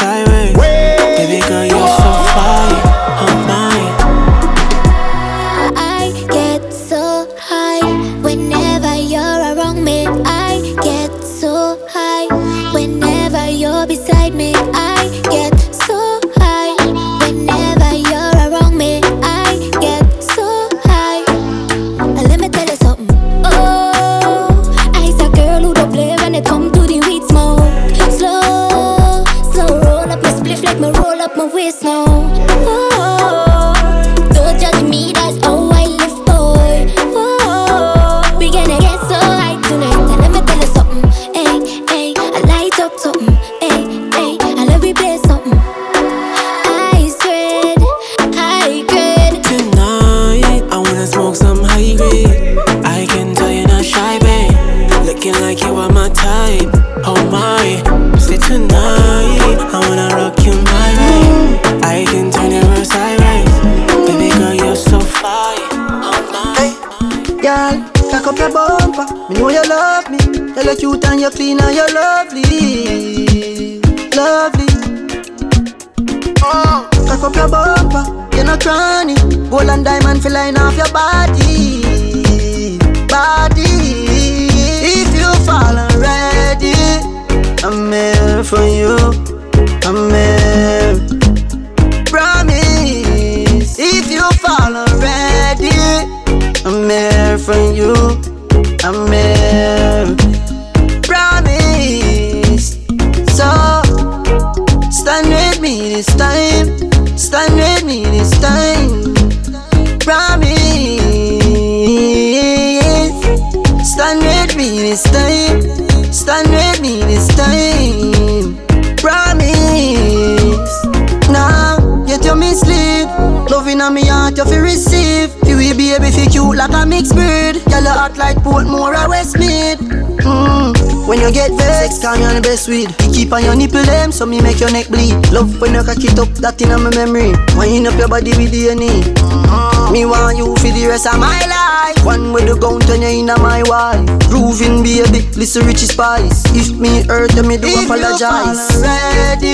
call me on the best weed. You keep on your nipple them, so me make your neck bleed. Love when you cock it up, that in my memory. Wind up your body with DNA. Mm. Me want you for the rest of my life. One with the gun turn you in my wife. Proving baby, listen Richie Spice. If me hurt, then me do If you apologize. fall Ready?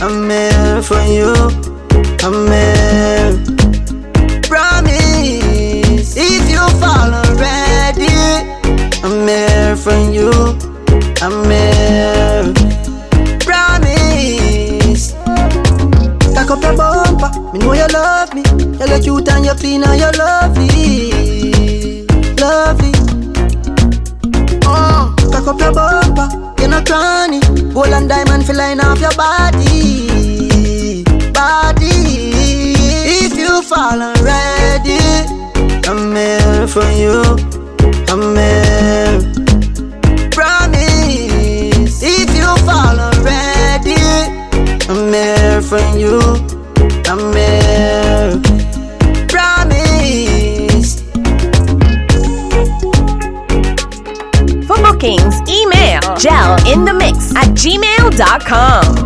I'm here for you. I'm here. Promise. If you fall already, I'm here for you. Cute and you clean and you lovely. Lovely. Uh, cock up your bumper. You're not cranny. Gold and diamond feel line off your body. Body. If you fall already, I'm here for you. gmail.com.